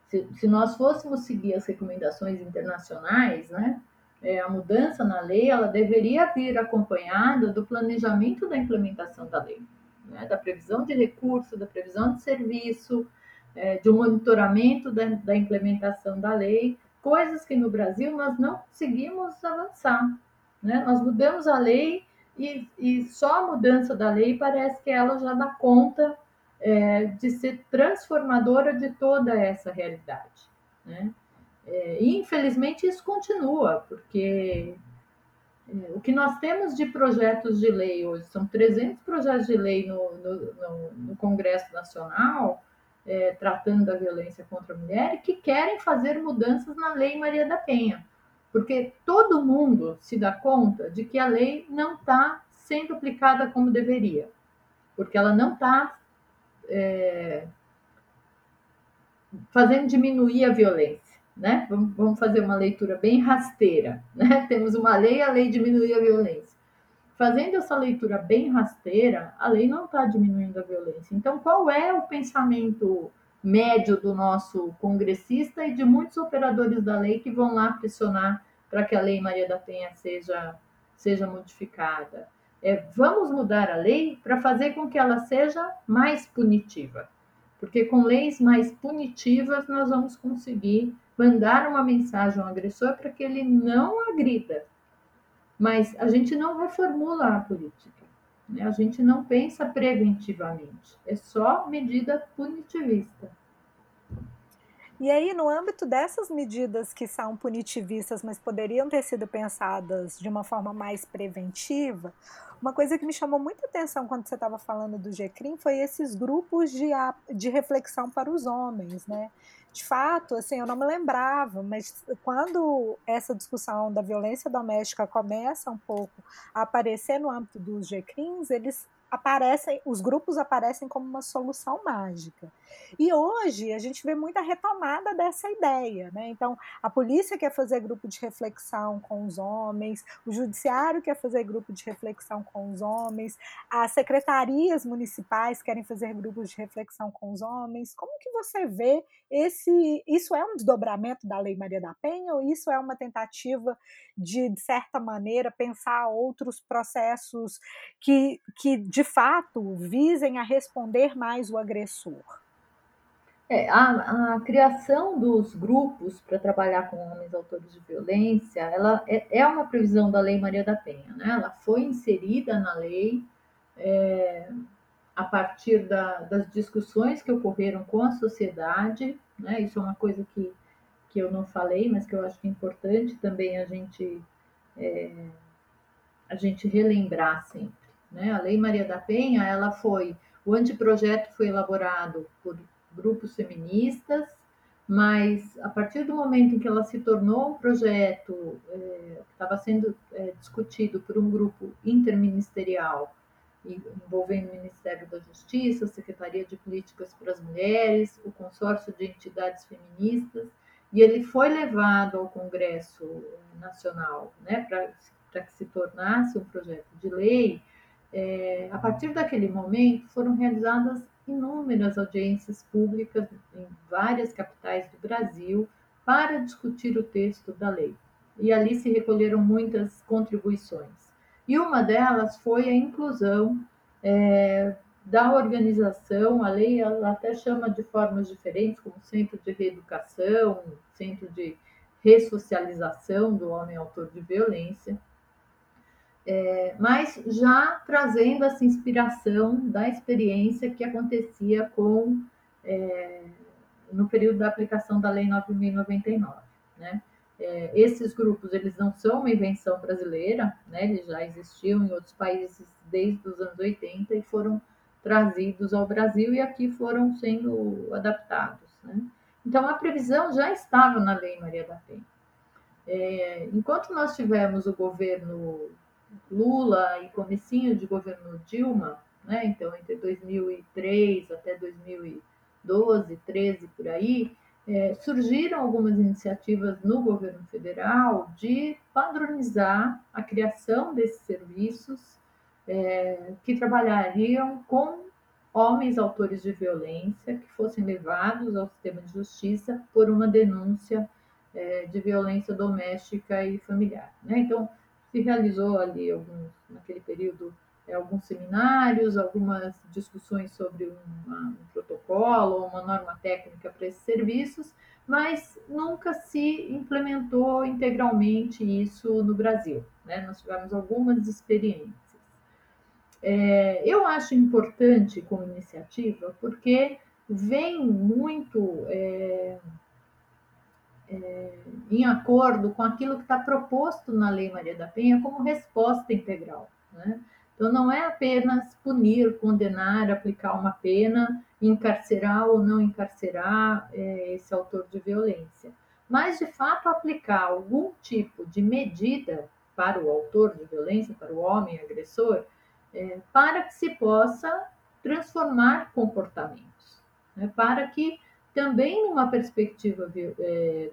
se, se, nós fôssemos seguir as recomendações internacionais, né? É, a mudança na lei ela deveria vir acompanhada do planejamento da implementação da lei, né? da previsão de recurso, da previsão de serviço, é, de um monitoramento da, da implementação da lei, coisas que no Brasil nós não conseguimos avançar. Né? Nós mudamos a lei e, e, só a mudança da lei parece que ela já dá conta é, de ser transformadora de toda essa realidade. Né? É, e infelizmente isso continua, porque é, o que nós temos de projetos de lei hoje, são 300 projetos de lei no, no, no, no Congresso Nacional, é, tratando da violência contra a mulher, que querem fazer mudanças na Lei Maria da Penha. Porque todo mundo se dá conta de que a lei não está sendo aplicada como deveria, porque ela não está é, fazendo diminuir a violência. Né? Vamos, vamos, fazer uma leitura bem rasteira. Né? Temos uma lei, a lei diminui a violência. Fazendo essa leitura bem rasteira, a lei não está diminuindo a violência. Então, qual é o pensamento médio do nosso congressista e de muitos operadores da lei que vão lá pressionar para que a Lei Maria da Penha seja, seja modificada. É, vamos mudar a lei para fazer com que ela seja mais punitiva, porque com leis mais punitivas nós vamos conseguir mandar uma mensagem ao agressor para que ele não agrida. Mas a gente não reformula a política, né? a gente não pensa preventivamente, é só medida punitivista. E aí, no âmbito dessas medidas que são punitivistas, mas poderiam ter sido pensadas de uma forma mais preventiva, uma coisa que me chamou muita atenção quando você estava falando do GCRIM foi esses grupos de, de reflexão para os homens, né? De fato, assim, eu não me lembrava, mas quando essa discussão da violência doméstica começa um pouco a aparecer no âmbito dos GCRIMs, eles aparecem, os grupos aparecem como uma solução mágica. E hoje a gente vê muita retomada dessa ideia, né? Então, a polícia quer fazer grupo de reflexão com os homens, o judiciário quer fazer grupo de reflexão com os homens, as secretarias municipais querem fazer grupos de reflexão com os homens. Como que você vê esse isso é um desdobramento da Lei Maria da Penha ou isso é uma tentativa de de certa maneira pensar outros processos que que de fato visem a responder mais o agressor? É, a, a, criação dos grupos para trabalhar com homens autores de violência, ela é, é, uma previsão da Lei Maria da Penha, né? Ela foi inserida na lei é, a partir da, das discussões que ocorreram com a sociedade, né? Isso é uma coisa que, que eu não falei, mas que eu acho que é importante também a gente é, a gente relembrar sempre. Né? A Lei Maria da Penha, ela foi, o anteprojeto foi elaborado por grupos feministas, mas a partir do momento em que ela se tornou um projeto é, que estava sendo é, discutido por um grupo interministerial envolvendo o Ministério da Justiça, a Secretaria de Políticas para as Mulheres, o consórcio de entidades feministas, e ele foi levado ao Congresso Nacional, né, para que se tornasse um projeto de lei. É, a partir daquele momento, foram realizadas inúmeras audiências públicas em várias capitais do Brasil para discutir o texto da lei. E ali se recolheram muitas contribuições. E uma delas foi a inclusão é, da organização, a lei ela até chama de formas diferentes, como centro de reeducação, centro de ressocialização do homem autor de violência, é, mas já trazendo essa inspiração da experiência que acontecia com é, no período da aplicação da Lei 9.099, né? É, esses grupos eles não são uma invenção brasileira, né? eles já existiam em outros países desde os anos 80 e foram trazidos ao Brasil e aqui foram sendo adaptados. Né? Então, a previsão já estava na Lei Maria da Penha. É, enquanto nós tivemos o governo Lula e comecinho de governo Dilma, né, então entre 2003 até 2012, 13 por aí, é, surgiram algumas iniciativas no governo federal de padronizar a criação desses serviços é, que trabalhariam com homens autores de violência que fossem levados ao sistema de justiça por uma denúncia é, de violência doméstica e familiar. Né? Então, se realizou ali naquele período é, alguns seminários, algumas discussões sobre uma, um protocolo, uma norma técnica para esses serviços, mas nunca se implementou integralmente isso no Brasil. Né? Nós tivemos algumas experiências. É, eu acho importante como iniciativa porque vem muito é, é, em acordo com aquilo que está proposto na Lei Maria da Penha como resposta integral. Né? Então, não é apenas punir, condenar, aplicar uma pena, encarcerar ou não encarcerar é, esse autor de violência, mas, de fato, aplicar algum tipo de medida para o autor de violência, para o homem agressor, é, para que se possa transformar comportamentos, né? para que também numa perspectiva é,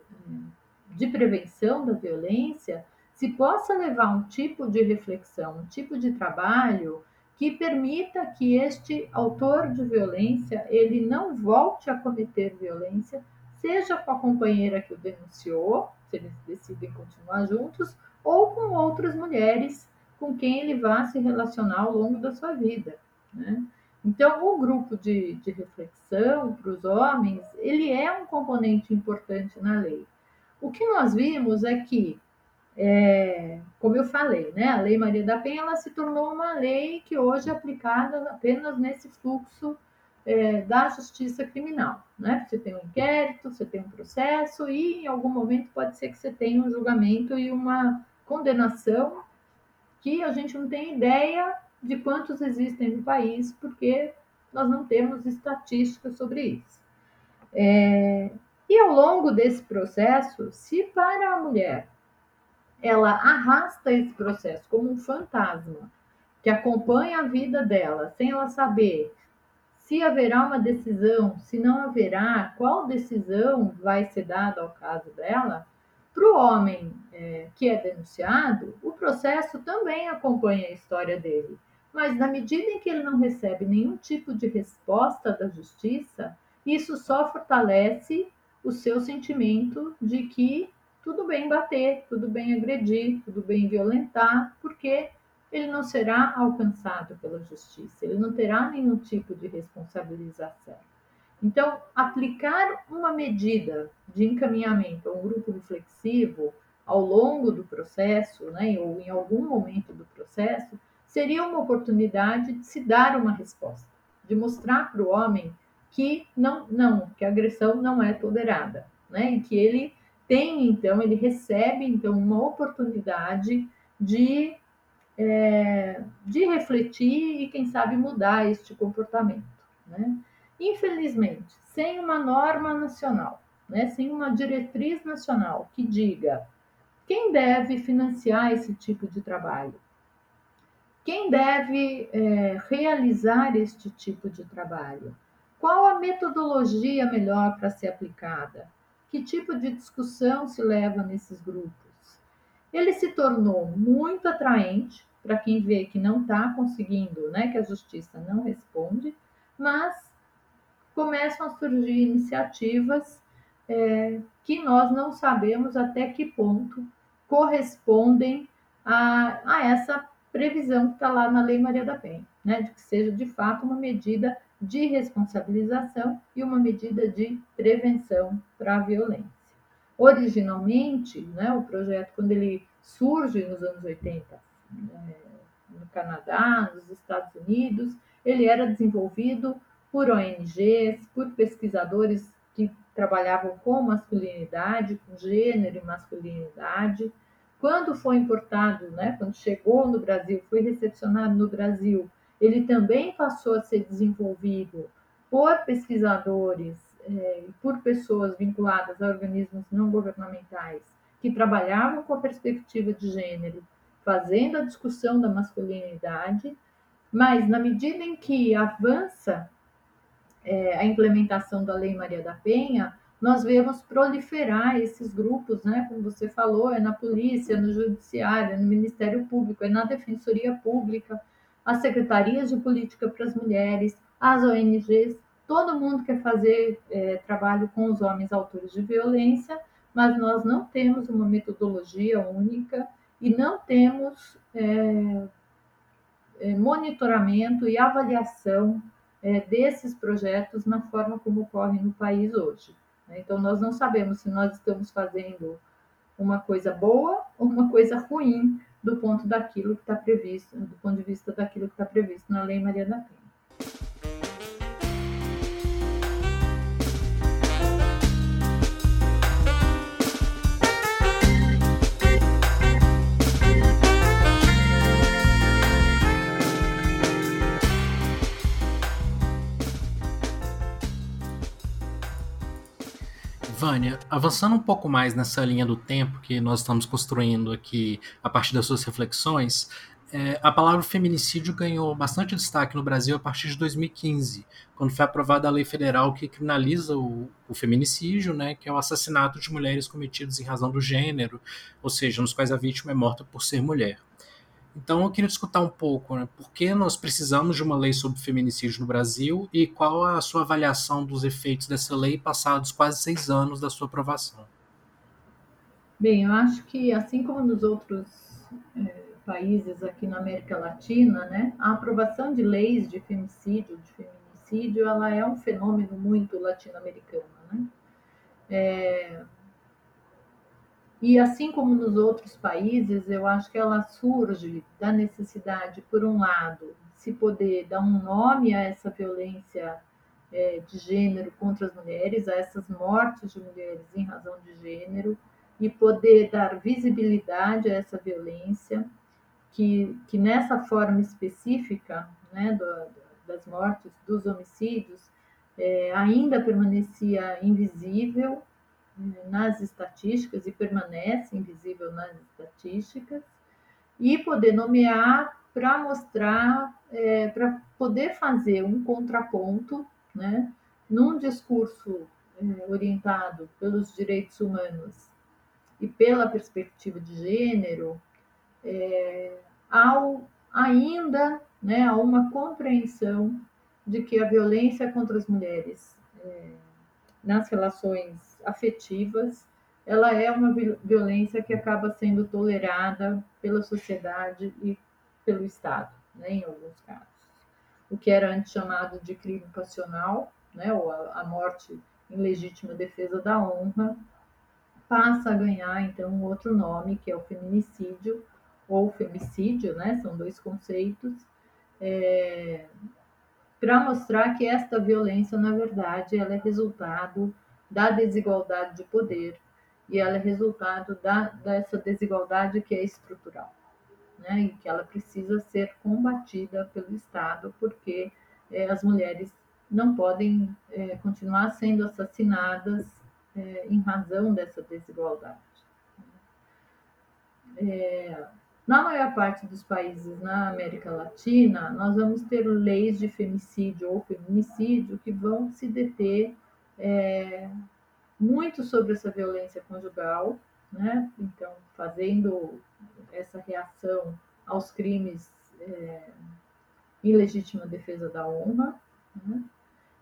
de prevenção da violência, se possa levar um tipo de reflexão, um tipo de trabalho que permita que este autor de violência ele não volte a cometer violência, seja com a companheira que o denunciou, se eles decidem continuar juntos, ou com outras mulheres com quem ele vá se relacionar ao longo da sua vida. Né? Então, o grupo de, de reflexão para os homens, ele é um componente importante na lei. O que nós vimos é que é, como eu falei, né, a Lei Maria da Penha ela se tornou uma lei que hoje é aplicada apenas nesse fluxo é, da justiça criminal. Né? Você tem um inquérito, você tem um processo e em algum momento pode ser que você tenha um julgamento e uma condenação que a gente não tem ideia de quantos existem no país, porque nós não temos estatísticas sobre isso. É, e ao longo desse processo, se para a mulher ela arrasta esse processo como um fantasma que acompanha a vida dela, sem ela saber se haverá uma decisão, se não haverá, qual decisão vai ser dada ao caso dela, para o homem é, que é denunciado, o processo também acompanha a história dele. Mas na medida em que ele não recebe nenhum tipo de resposta da justiça, isso só fortalece o seu sentimento de que tudo bem bater, tudo bem agredir, tudo bem violentar, porque ele não será alcançado pela justiça, ele não terá nenhum tipo de responsabilização. Então, aplicar uma medida de encaminhamento a um grupo reflexivo ao longo do processo, né, ou em algum momento do processo, seria uma oportunidade de se dar uma resposta, de mostrar para o homem que não, não, que a agressão não é tolerada, né, e que ele tem então, ele recebe então uma oportunidade de, é, de refletir e, quem sabe, mudar este comportamento. Né? Infelizmente, sem uma norma nacional, né, sem uma diretriz nacional que diga quem deve financiar esse tipo de trabalho, quem deve é, realizar este tipo de trabalho, qual a metodologia melhor para ser aplicada, que tipo de discussão se leva nesses grupos. Ele se tornou muito atraente para quem vê que não está conseguindo, né, que a justiça não responde, mas começam a surgir iniciativas é, que nós não sabemos até que ponto correspondem a, a essa previsão que está lá na Lei Maria da Penha, né, de que seja de fato uma medida de responsabilização e uma medida de prevenção para a violência. Originalmente, né, o projeto, quando ele surge nos anos 80, né, no Canadá, nos Estados Unidos, ele era desenvolvido por ONGs, por pesquisadores que trabalhavam com masculinidade, com gênero e masculinidade. Quando foi importado, né, quando chegou no Brasil, foi recepcionado no Brasil, ele também passou a ser desenvolvido por pesquisadores é, por pessoas vinculadas a organismos não governamentais que trabalhavam com a perspectiva de gênero, fazendo a discussão da masculinidade, mas na medida em que avança é, a implementação da Lei Maria da Penha, nós vemos proliferar esses grupos, né? Como você falou, é na polícia, no judiciário, é no Ministério Público, é na Defensoria Pública, as secretarias de política para as mulheres, as ONGs, todo mundo quer fazer é, trabalho com os homens autores de violência, mas nós não temos uma metodologia única e não temos é, é, monitoramento e avaliação é, desses projetos na forma como ocorre no país hoje. Né? Então, nós não sabemos se nós estamos fazendo uma coisa boa ou uma coisa ruim do ponto daquilo que está previsto, do ponto de vista daquilo que está previsto na Lei Maria da Penha. Vânia, avançando um pouco mais nessa linha do tempo que nós estamos construindo aqui a partir das suas reflexões, é, a palavra feminicídio ganhou bastante destaque no Brasil a partir de 2015, quando foi aprovada a lei federal que criminaliza o, o, feminicídio, né, que é o assassinato de mulheres cometidos em razão do gênero, ou seja, nos quais a vítima é morta por ser mulher. Então eu queria discutir um pouco, né, por que nós precisamos de uma lei sobre feminicídio no Brasil e qual a sua avaliação dos efeitos dessa lei passados quase seis anos da sua aprovação. Bem, eu acho que assim como nos outros é, países aqui na América Latina, né, a aprovação de leis de femicídio, de feminicídio, ela é um fenômeno muito latino-americano, né? É, e assim como nos outros países, eu acho que ela surge da necessidade, por um lado, se poder dar um nome a essa violência é, de gênero contra as mulheres, a essas mortes de mulheres em razão de gênero, e poder dar visibilidade a essa violência, que, que nessa forma específica né, do, das mortes, dos homicídios, é, ainda permanecia invisível nas estatísticas e permanece invisível nas estatísticas, e poder nomear para mostrar, é, para poder fazer um contraponto, né, num discurso é, orientado pelos direitos humanos e pela perspectiva de gênero, é, ao ainda né, a uma compreensão de que a violência contra as mulheres é, nas relações afetivas, ela é uma violência que acaba sendo tolerada pela sociedade e pelo Estado, né, em alguns casos. O que era antes chamado de crime passional, né, ou a, a morte em legítima defesa da honra, passa a ganhar então um outro nome, que é o feminicídio ou femicídio, né, são dois conceitos, é, para mostrar que esta violência, na verdade, ela é resultado da desigualdade de poder e ela é resultado da, dessa desigualdade que é estrutural, né? E que ela precisa ser combatida pelo Estado, porque é, as mulheres não podem é, continuar sendo assassinadas é, em razão dessa desigualdade. É, na maior parte dos países na América Latina, nós vamos ter leis de femicídio ou feminicídio que vão se deter é, muito sobre essa violência conjugal, né? Então, fazendo essa reação aos crimes é, ilegítima defesa da honra, né?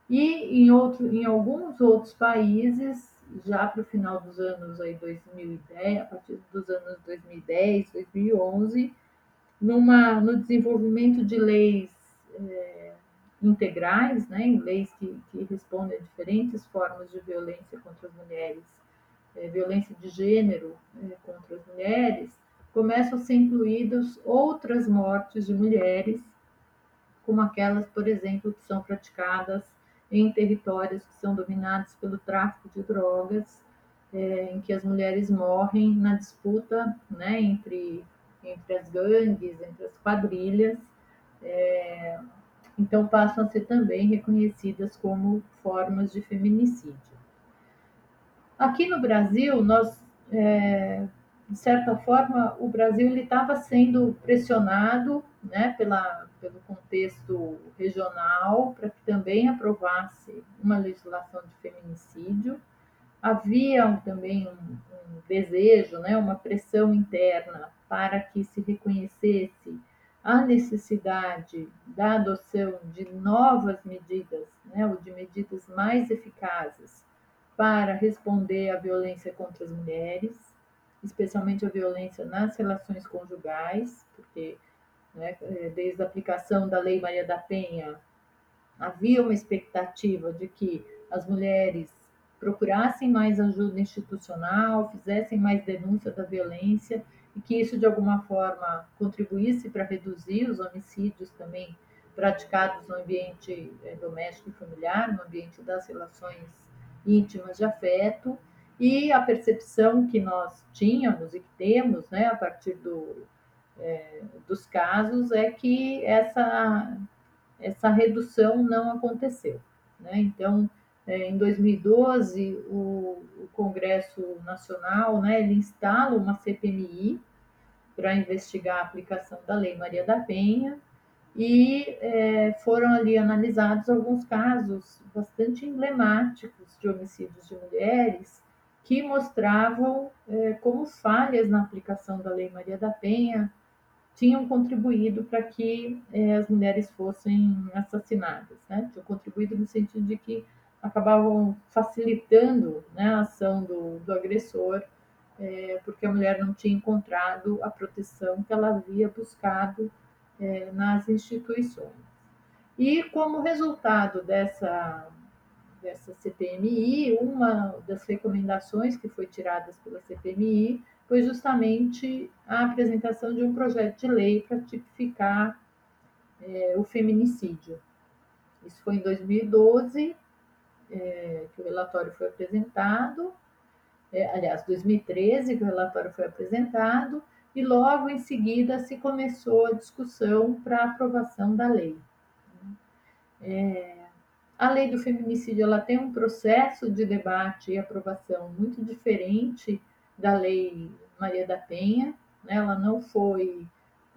E em, outro, em alguns outros países, já para o final dos anos aí 2010, a partir dos anos 2010, 2011, numa, no desenvolvimento de leis é, integrais, né, em leis que, que respondem a diferentes formas de violência contra as mulheres, é, violência de gênero é, contra as mulheres, começam a ser incluídas outras mortes de mulheres, como aquelas, por exemplo, que são praticadas em territórios que são dominados pelo tráfico de drogas, é, em que as mulheres morrem na disputa né, entre, entre as gangues, entre as quadrilhas, é, então passam a ser também reconhecidas como formas de feminicídio. Aqui no Brasil, nós, é, de certa forma, o Brasil estava sendo pressionado né, pela, pelo contexto regional para que também aprovasse uma legislação de feminicídio. Havia também um, um desejo, né, uma pressão interna para que se reconhecesse a necessidade da adoção de novas medidas, né, ou de medidas mais eficazes para responder à violência contra as mulheres, especialmente a violência nas relações conjugais, porque né, desde a aplicação da Lei Maria da Penha havia uma expectativa de que as mulheres procurassem mais ajuda institucional, fizessem mais denúncia da violência e que isso de alguma forma contribuísse para reduzir os homicídios também praticados no ambiente eh, doméstico e familiar, no ambiente das relações íntimas de afeto, e a percepção que nós tínhamos e que temos, né, a partir do, é, dos casos, é que essa, essa redução não aconteceu. Né? Então, é, em 2012, o, o, Congresso Nacional né, ele instala uma CPMI para investigar a aplicação da Lei Maria da Penha e é, foram ali analisados alguns casos bastante emblemáticos de homicídios de mulheres que mostravam é, como falhas na aplicação da Lei Maria da Penha tinham contribuído para que é, as mulheres fossem assassinadas, né? Tinham contribuído no sentido de que acabavam facilitando né, a ação do, do agressor, é, porque a mulher não tinha encontrado a proteção que ela havia buscado é, nas instituições. E como resultado dessa, dessa CPMI, uma das recomendações que foi tiradas pela CPMI foi justamente a apresentação de um projeto de lei para tipificar é, o feminicídio. Isso foi em 2012 é, que o relatório foi apresentado, é, aliás, 2013 que o relatório foi apresentado, e logo em seguida se começou a discussão para aprovação da lei. É, a lei do feminicídio ela tem um processo de debate e aprovação muito diferente da lei Maria da Penha, né? ela não foi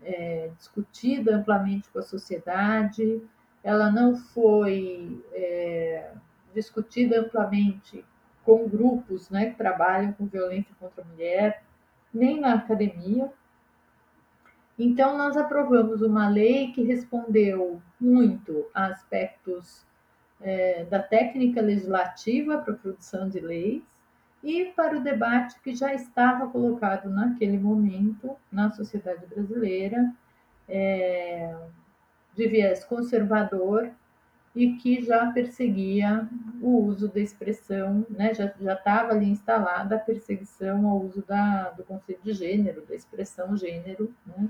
é, discutida amplamente com a sociedade, ela não foi é, discutida amplamente com grupos né, que trabalham com violência contra a mulher, nem na academia. Então, nós aprovamos uma lei que respondeu muito a aspectos é, da técnica legislativa para a produção de leis e para o debate que já estava colocado naquele momento na sociedade brasileira, é, de viés conservador e que já perseguia o uso da expressão, né, já estava ali instalada a perseguição ao uso da, do conceito de gênero, da expressão gênero, né,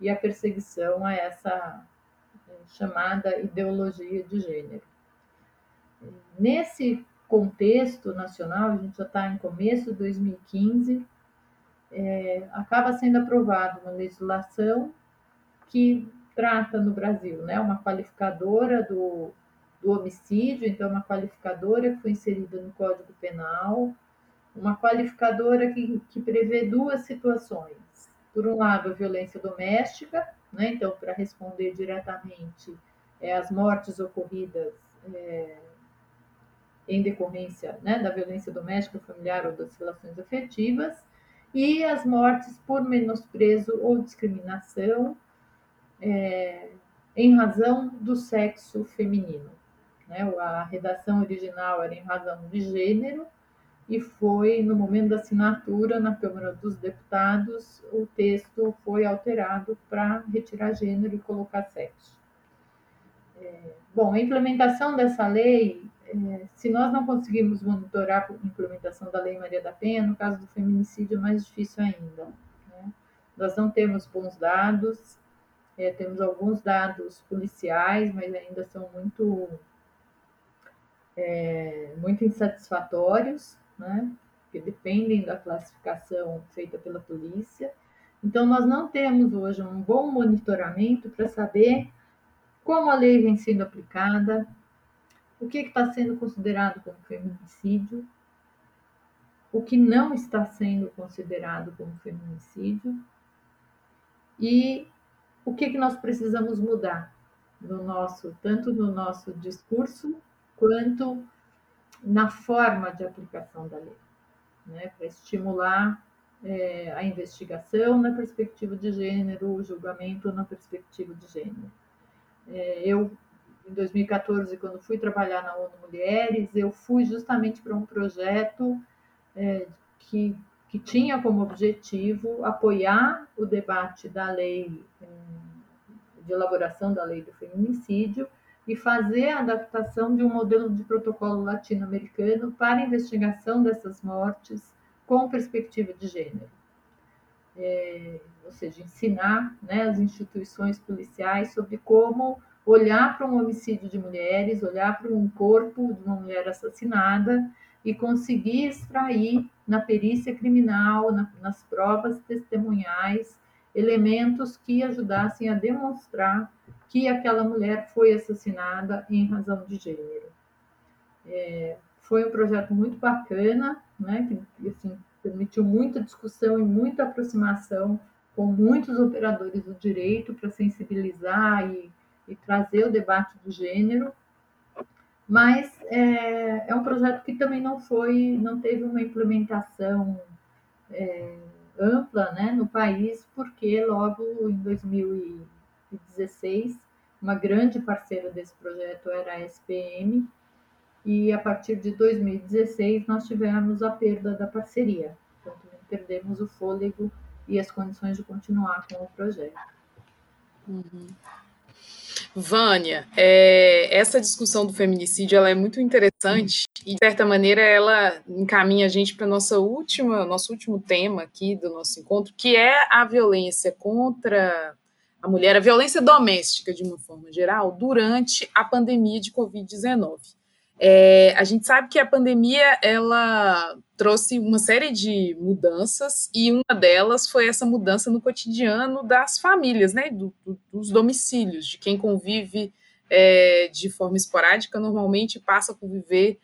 e a perseguição a essa eh, chamada ideologia de gênero. Nesse contexto nacional, a gente já está em começo de 2015, é, acaba sendo aprovada uma legislação que trata no Brasil, né, uma qualificadora do do homicídio, então uma qualificadora que foi inserida no Código Penal, uma qualificadora que, que prevê duas situações. Por um lado, a violência doméstica, né? então, para responder diretamente é, as mortes ocorridas é, em decorrência né, da violência doméstica, familiar ou das relações afetivas, e as mortes por menosprezo ou discriminação é, em razão do sexo feminino. Né? A redação original era em razão de gênero e foi no momento da assinatura na Câmara dos Deputados o texto foi alterado para retirar gênero e colocar sexo. É, bom, a implementação dessa lei, é, se nós não conseguirmos monitorar a implementação da Lei Maria da Penha, no caso do feminicídio é mais difícil ainda. Né? Nós não temos bons dados, é, temos alguns dados policiais, mas ainda são muito é, muito insatisfatórios, né? que dependem da classificação feita pela polícia. Então, nós não temos hoje um bom monitoramento para saber como a lei vem sendo aplicada, o que está sendo considerado como feminicídio, o que não está sendo considerado como feminicídio e o que, que nós precisamos mudar no nosso, tanto no nosso discurso quanto na forma de aplicação da lei, né, para estimular é, a investigação na perspectiva de gênero, o julgamento na perspectiva de gênero. É, eu, em 2014, quando fui trabalhar na ONU Mulheres, eu fui justamente para um projeto é, que, que tinha como objetivo apoiar o debate da lei é, de elaboração da lei do feminicídio e fazer a adaptação de um modelo de protocolo latino-americano para investigação dessas mortes com perspectiva de gênero. É, ou seja, ensinar né, as instituições policiais sobre como olhar para um homicídio de mulheres, olhar para um corpo de uma mulher assassinada e conseguir extrair na perícia criminal, na, nas provas testemunhais, elementos que ajudassem a demonstrar que aquela mulher foi assassinada em razão de gênero. É, foi um projeto muito bacana, né, que assim, permitiu muita discussão e muita aproximação com muitos operadores do direito para sensibilizar e, e, trazer o debate do gênero, mas é, é, um projeto que também não foi, não teve uma implementação é, ampla né, no país, porque logo em 2016 uma grande parceira desse projeto era a SPM, e a partir de 2016 nós tivemos a perda da parceria. Então, perdemos o fôlego e as condições de continuar com o projeto. Uhum. Vânia, é, essa discussão do feminicídio ela é muito interessante e, de certa maneira, ela encaminha a gente para nossa última, nosso último tema aqui do nosso encontro, que é a violência contra a mulher, a violência doméstica, de uma forma geral, durante a pandemia de Covid-19. É, a gente sabe que a pandemia ela trouxe uma série de mudanças e uma delas foi essa mudança no cotidiano das famílias, né, do, do, dos domicílios, de quem convive é, de forma esporádica, normalmente passa a conviver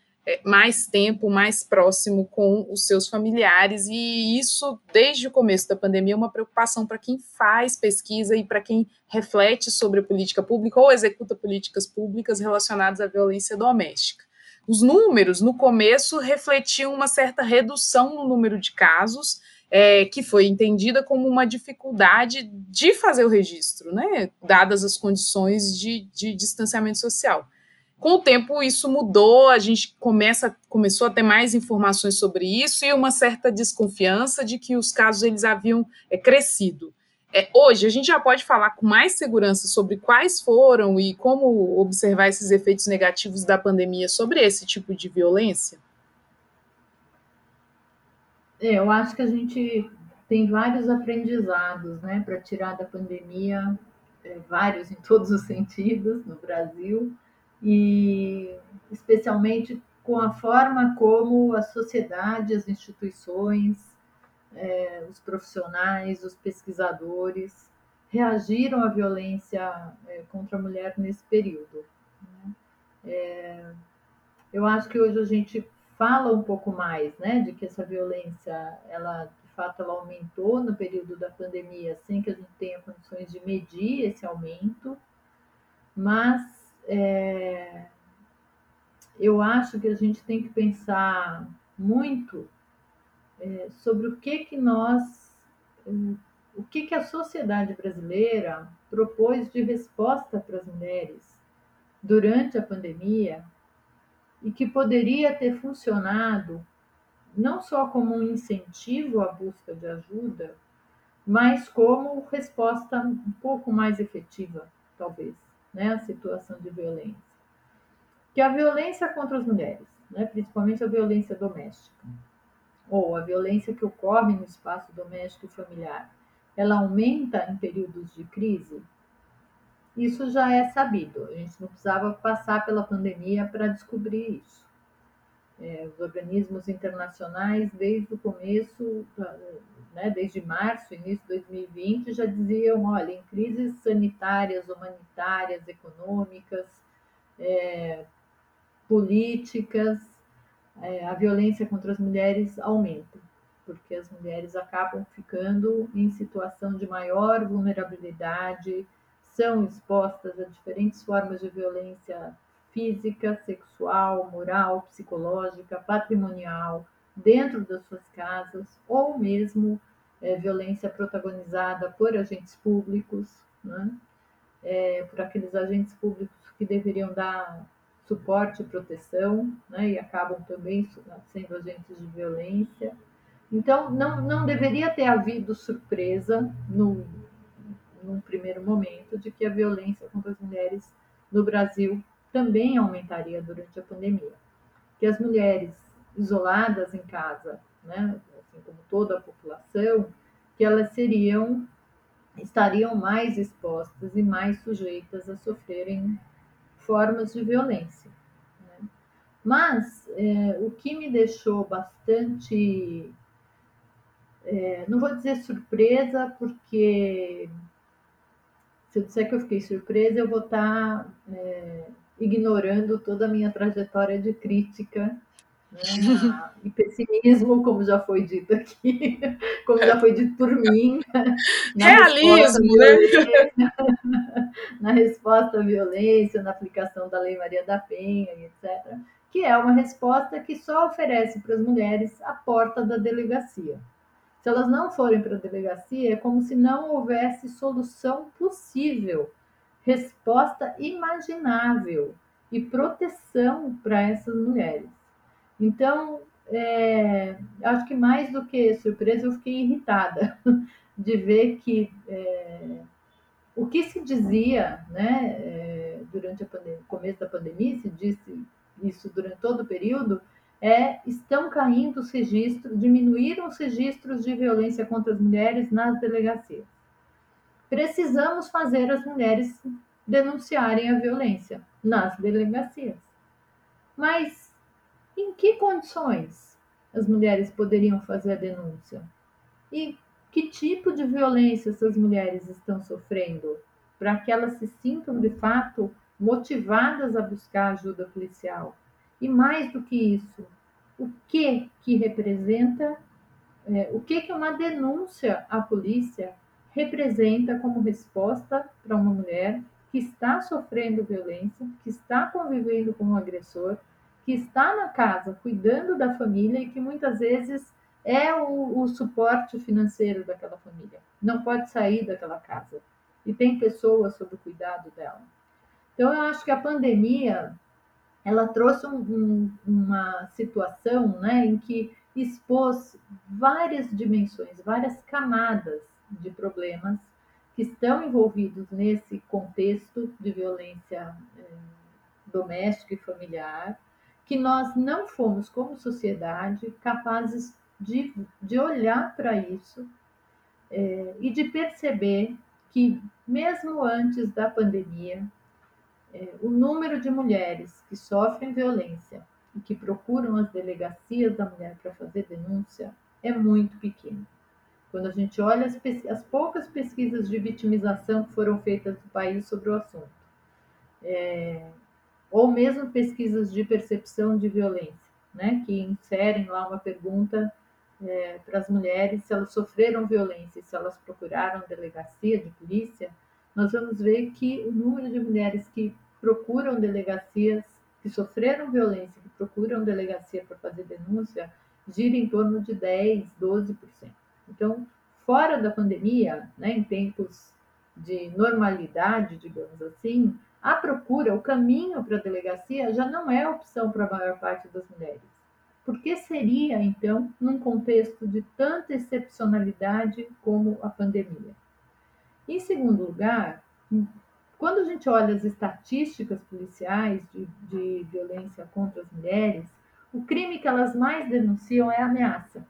mais tempo, mais próximo com os seus familiares, e isso, desde o começo da pandemia, é uma preocupação para quem faz pesquisa e para quem reflete sobre a política pública ou executa políticas públicas relacionadas à violência doméstica. Os números, no começo, refletiam uma certa redução no número de casos, é, que foi entendida como uma dificuldade de fazer o registro, né, dadas as condições de, de distanciamento social. Com o tempo, isso mudou, a gente começa, começou a ter mais informações sobre isso e uma certa desconfiança de que os casos eles haviam é, crescido. É, hoje, a gente já pode falar com mais segurança sobre quais foram e como observar esses efeitos negativos da pandemia sobre esse tipo de violência? É, eu acho que a gente tem vários aprendizados né, para tirar da pandemia, é, vários em todos os sentidos no Brasil, e especialmente com a forma como a sociedade, as instituições, é, os profissionais, os pesquisadores reagiram à violência é, contra a mulher nesse período. Né? É, eu acho que hoje a gente fala um pouco mais, né, de que essa violência, ela de fato ela aumentou no período da pandemia, sem que a gente tenha condições de medir esse aumento, mas é, eu acho que a gente tem que pensar muito é, sobre o que que nós, o que que a sociedade brasileira propôs de resposta para as mulheres durante a pandemia e que poderia ter funcionado não só como um incentivo à busca de ajuda, mas como resposta um pouco mais efetiva, talvez, né, à situação de violência. Que a violência contra as mulheres, né, principalmente a violência doméstica, ou a violência que ocorre no espaço doméstico e familiar, ela aumenta em períodos de crise? isso já é sabido. A gente não precisava passar pela pandemia para descobrir isso. É, os organismos internacionais, desde o começo, né, desde março, início de 2020, já diziam: olha, em crises sanitárias, humanitárias, econômicas, é, políticas, é, a violência contra as mulheres aumenta, porque as mulheres acabam ficando em situação de maior vulnerabilidade, são expostas a diferentes formas de violência física, sexual, moral, psicológica, patrimonial, dentro das suas casas, ou mesmo é, violência protagonizada por agentes públicos, né? é, por aqueles agentes públicos que deveriam dar suporte e proteção, né? e acabam também sendo agentes de violência. Então, não, não deveria ter havido surpresa no, num primeiro momento de que a violência contra as mulheres no Brasil também aumentaria durante a pandemia. Que as mulheres isoladas em casa, né, assim como toda a população, que elas seriam estariam mais expostas e mais sujeitas a sofrerem formas de violência. Né? Mas é, o que me deixou bastante, é, não vou dizer surpresa, porque se eu disser que eu fiquei surpresa, eu vou estar é, ignorando toda a minha trajetória de crítica né, e pessimismo, como já foi dito aqui, como já foi dito por mim. Realismo, né? Na resposta à violência, na aplicação da Lei Maria da Penha, etc., que é uma resposta que só oferece para as mulheres a porta da delegacia. Se elas não forem para a delegacia, é como se não houvesse solução possível, resposta imaginável e proteção para essas mulheres. Então, é, acho que mais do que surpresa, eu fiquei irritada de ver que é, o que se dizia né, é, durante o começo da pandemia, se disse isso durante todo o período, é, estão caindo os registros, diminuíram os registros de violência contra as mulheres nas delegacias. Precisamos fazer as mulheres denunciarem a violência nas delegacias. Mas em que condições as mulheres poderiam fazer a denúncia? E que tipo de violência essas mulheres estão sofrendo para que elas se sintam de fato motivadas a buscar ajuda policial? E mais do que isso, o que que representa, é, o que que uma denúncia à polícia representa como resposta para uma mulher que está sofrendo violência, que está convivendo com um agressor, que está na casa cuidando da família e que muitas vezes é o, o suporte financeiro daquela família. Não pode sair daquela casa e tem pessoas sob o cuidado dela. Então, eu acho que a pandemia ela trouxe um, um, uma situação né, em que expôs várias dimensões, várias camadas de problemas que estão envolvidos nesse contexto de violência eh, doméstica e familiar, que nós não fomos, como sociedade, capazes de, de olhar para isso eh, e de perceber que, mesmo antes da pandemia, é, o número de mulheres que sofrem violência e que procuram as delegacias da mulher para fazer denúncia é muito pequeno. Quando a gente olha as, as, poucas pesquisas de vitimização que foram feitas no país sobre o assunto, é, ou mesmo pesquisas de percepção de violência, né, que inserem lá uma pergunta é, para as mulheres se elas sofreram violência, se elas procuraram delegacia de polícia, nós vamos ver que o número de mulheres que procuram delegacias, que sofreram violência, que procuram delegacia para fazer denúncia, gira em torno de 10, 12%. Então, fora da pandemia, né, em tempos de normalidade, digamos assim, a procura, o caminho para a delegacia já não é opção para a maior parte das mulheres. Por que seria, então, num contexto de tanta excepcionalidade como a pandemia? Em segundo lugar, quando a gente olha as estatísticas policiais de, de violência contra as mulheres, o crime que elas mais denunciam é ameaça.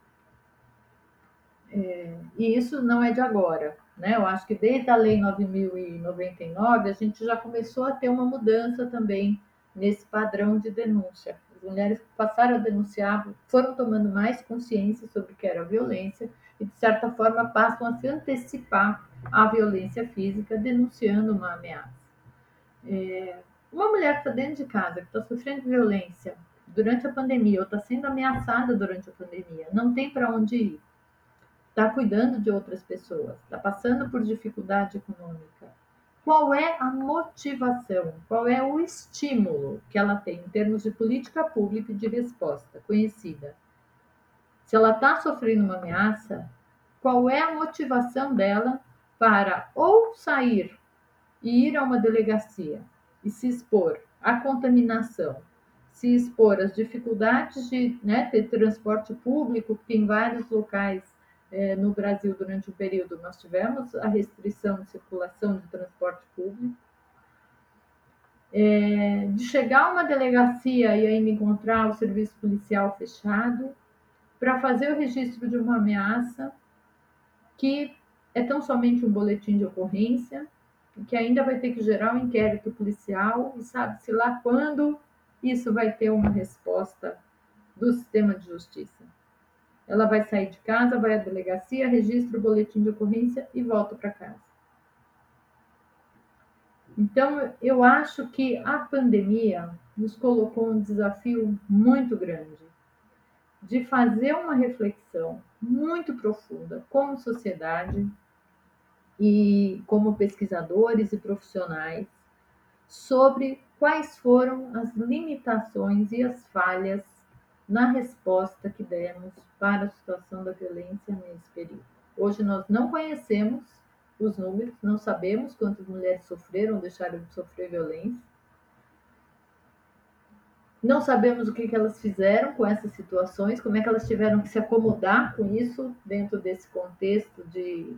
É, e isso não é de agora. Né? Eu acho que desde a Lei 9.099 a gente já começou a ter uma mudança também nesse padrão de denúncia. As mulheres passaram a denunciar foram tomando mais consciência sobre o que era violência e, de certa forma, passam a se antecipar à violência física, denunciando uma ameaça. É, uma mulher que está dentro de casa, que está sofrendo violência durante a pandemia ou está sendo ameaçada durante a pandemia, não tem para onde ir está cuidando de outras pessoas, está passando por dificuldade econômica, qual é a motivação, qual é o estímulo que ela tem em termos de política pública e de resposta conhecida? Se ela está sofrendo uma ameaça, qual é a motivação dela para ou sair e ir a uma delegacia e se expor à contaminação, se expor às dificuldades de né, ter transporte público, porque em vários locais no Brasil durante o período nós tivemos a restrição de circulação de transporte público, é, de chegar a uma delegacia e ainda encontrar o serviço policial fechado, para fazer o registro de uma ameaça que é tão somente um boletim de ocorrência, que ainda vai ter que gerar um inquérito policial e sabe-se lá quando isso vai ter uma resposta do sistema de justiça. Ela vai sair de casa, vai à delegacia, registra o boletim de ocorrência e volta para casa. Então, eu acho que a pandemia nos colocou um desafio muito grande de fazer uma reflexão muito profunda como sociedade e como pesquisadores e profissionais sobre quais foram as limitações e as falhas na resposta que demos para a situação da violência nesse período. Hoje nós não conhecemos os números, não sabemos quantas mulheres sofreram ou deixaram de sofrer violência. Não sabemos o que, elas fizeram com essas situações, como é que elas tiveram que se acomodar com isso dentro desse contexto de,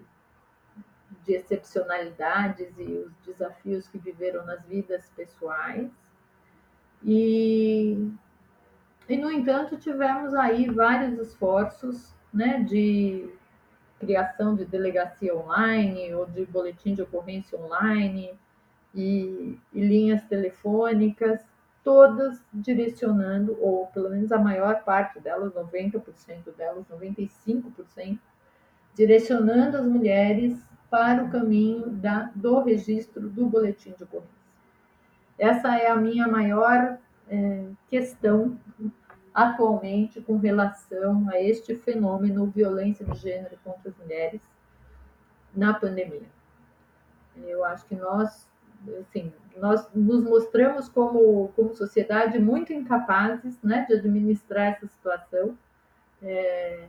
de excepcionalidades e os desafios que viveram nas vidas pessoais. E e, no entanto, tivemos aí vários esforços né, de criação de delegacia online ou de boletim de ocorrência online e, e linhas telefônicas, todas direcionando, ou pelo menos a maior parte delas, 90% delas, 95%, direcionando as mulheres para o caminho da, do registro do boletim de ocorrência. Essa é a minha maior é, questão atualmente com relação a este fenômeno violência de gênero contra as mulheres na pandemia. Eu acho que nós, assim, nós nos mostramos como, como sociedade muito incapazes né, de administrar essa situação. É,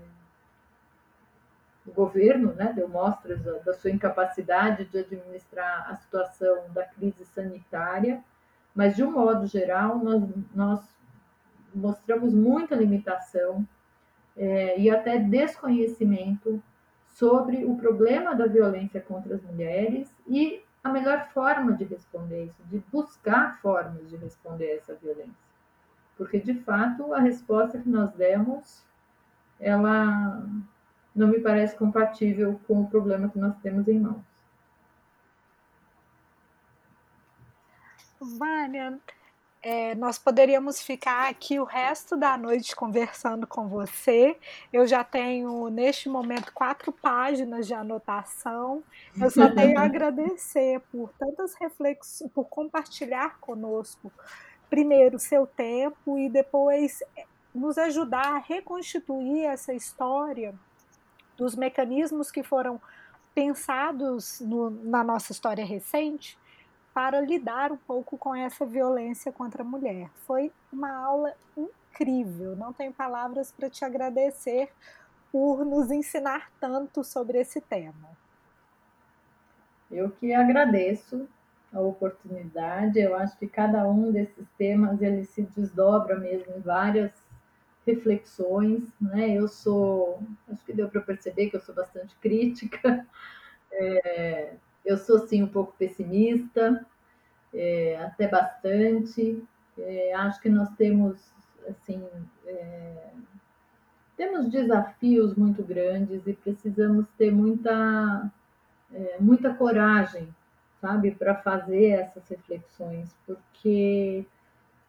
o governo né, deu mostras da, sua incapacidade de administrar a situação da crise sanitária, mas, de um modo geral, nós, nós mostramos muita limitação é, e até desconhecimento sobre o problema da violência contra as mulheres e a melhor forma de responder isso, de buscar formas de responder essa violência. Porque, de fato, a resposta que nós demos, ela não me parece compatível com o problema que nós temos em mãos. Vânia, é, nós poderíamos ficar aqui o resto da noite conversando com você. Eu já tenho, neste momento, quatro páginas de anotação. Eu só tenho a agradecer por tantas reflexões, por compartilhar conosco, primeiro, seu tempo e depois é, nos ajudar a reconstituir essa história dos mecanismos que foram pensados no, na nossa história recente para lidar um pouco com essa violência contra a mulher. Foi uma aula incrível, não tenho palavras para te agradecer por nos ensinar tanto sobre esse tema. Eu que agradeço a oportunidade. Eu acho que cada um desses temas ele se desdobra mesmo em várias reflexões, né? Eu sou, acho que deu para perceber que eu sou bastante crítica. É, eu sou sim um pouco pessimista, é, até bastante. É, acho que nós temos assim é, temos desafios muito grandes e precisamos ter muita é, muita coragem, sabe, para fazer essas reflexões, porque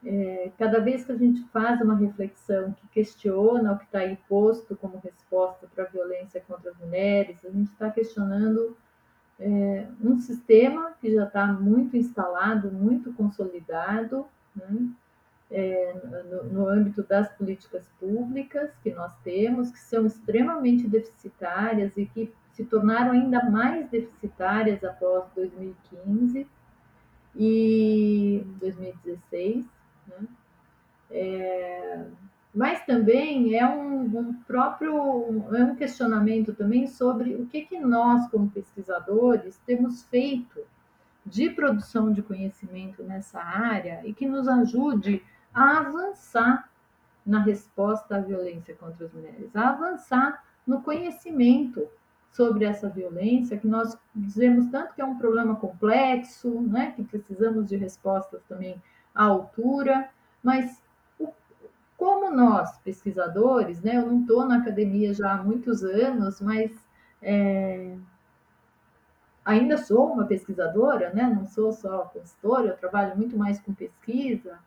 é, cada vez que a gente faz uma reflexão que questiona o que está aí posto como resposta para a violência contra as mulheres, a gente está questionando é, um sistema que já está muito instalado, muito consolidado, né? é, no, no, âmbito das políticas públicas que nós temos, que são extremamente deficitárias e que se tornaram ainda mais deficitárias após 2015 e 2016. Né? É, mas também é um, um próprio é um questionamento também sobre o que, que nós, como pesquisadores, temos feito de produção de conhecimento nessa área e que nos ajude a avançar na resposta à violência contra as mulheres, a avançar no conhecimento sobre essa violência, que nós dizemos tanto que é um problema complexo, né, que precisamos de respostas também à altura, mas como nós, pesquisadores, né, eu não estou na academia já há muitos anos, mas é, ainda sou uma pesquisadora, né, não sou só consultora, eu trabalho muito mais com pesquisa,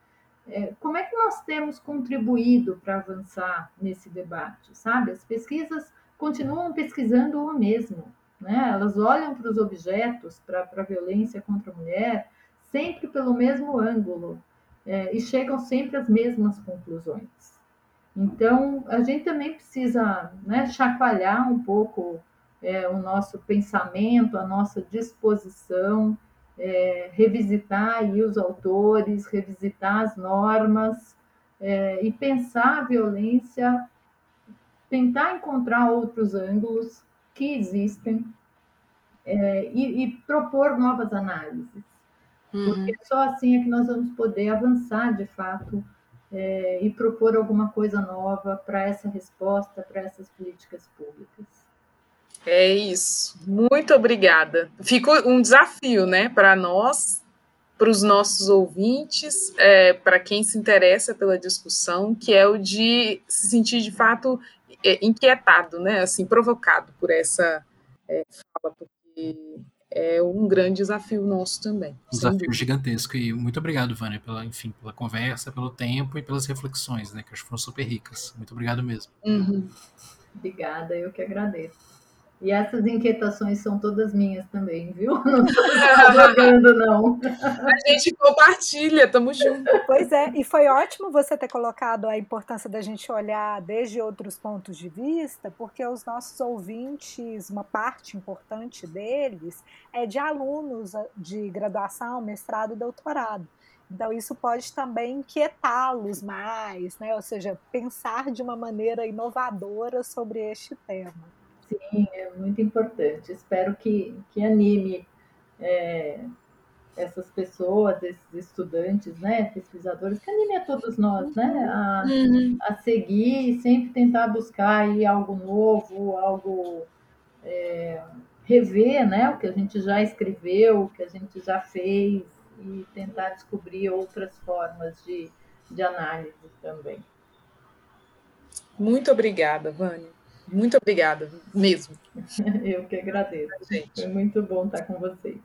é, como é que nós temos contribuído para avançar nesse debate, sabe? As pesquisas continuam pesquisando o mesmo, né? Elas olham para os objetos, para a violência contra a mulher, sempre pelo mesmo ângulo é, e chegam sempre às mesmas conclusões. Então, a gente também precisa né, chacoalhar um pouco é, o nosso pensamento, a nossa disposição é, revisitar aí os autores, revisitar as normas é, e pensar a violência, tentar encontrar outros ângulos que existem é, e, e, propor novas análises. Uhum. Porque só assim é que nós vamos poder avançar de fato é, e propor alguma coisa nova para essa resposta, para essas políticas públicas. É isso. Muito obrigada. Fica um desafio, né, para nós, para os nossos ouvintes, é, para quem se interessa pela discussão, que é o de se sentir de fato é, inquietado, né, assim, provocado por essa é, fala, porque é um grande desafio nosso também. Um desafio gigantesco e muito obrigado, Vânia, pela, enfim, pela conversa, pelo tempo e pelas reflexões, né, que acho que foram super ricas. Muito obrigado mesmo. Uhum. Obrigada, eu que agradeço. E essas inquietações são todas minhas também, viu? Não estou jogando, não. A gente compartilha, tamo junto. Pois é, e foi ótimo você ter colocado a importância da gente olhar desde outros pontos de vista, porque os nossos ouvintes, uma parte importante deles, é de alunos de graduação, mestrado e doutorado. Então, isso pode também inquietá-los mais, né? ou seja, pensar de uma maneira inovadora sobre este tema. Sim, é muito importante. Espero que, que anime é, essas pessoas, esses estudantes, né, pesquisadores, que anime a todos nós, né, a, uhum. a seguir e sempre tentar buscar aí algo novo, algo é, rever, né, o que a gente já escreveu, o que a gente já fez e tentar descobrir outras formas de, de análise também. Muito obrigada, Vânia. Muito obrigada, mesmo. Eu que agradeço. Gente. Foi muito bom estar com vocês.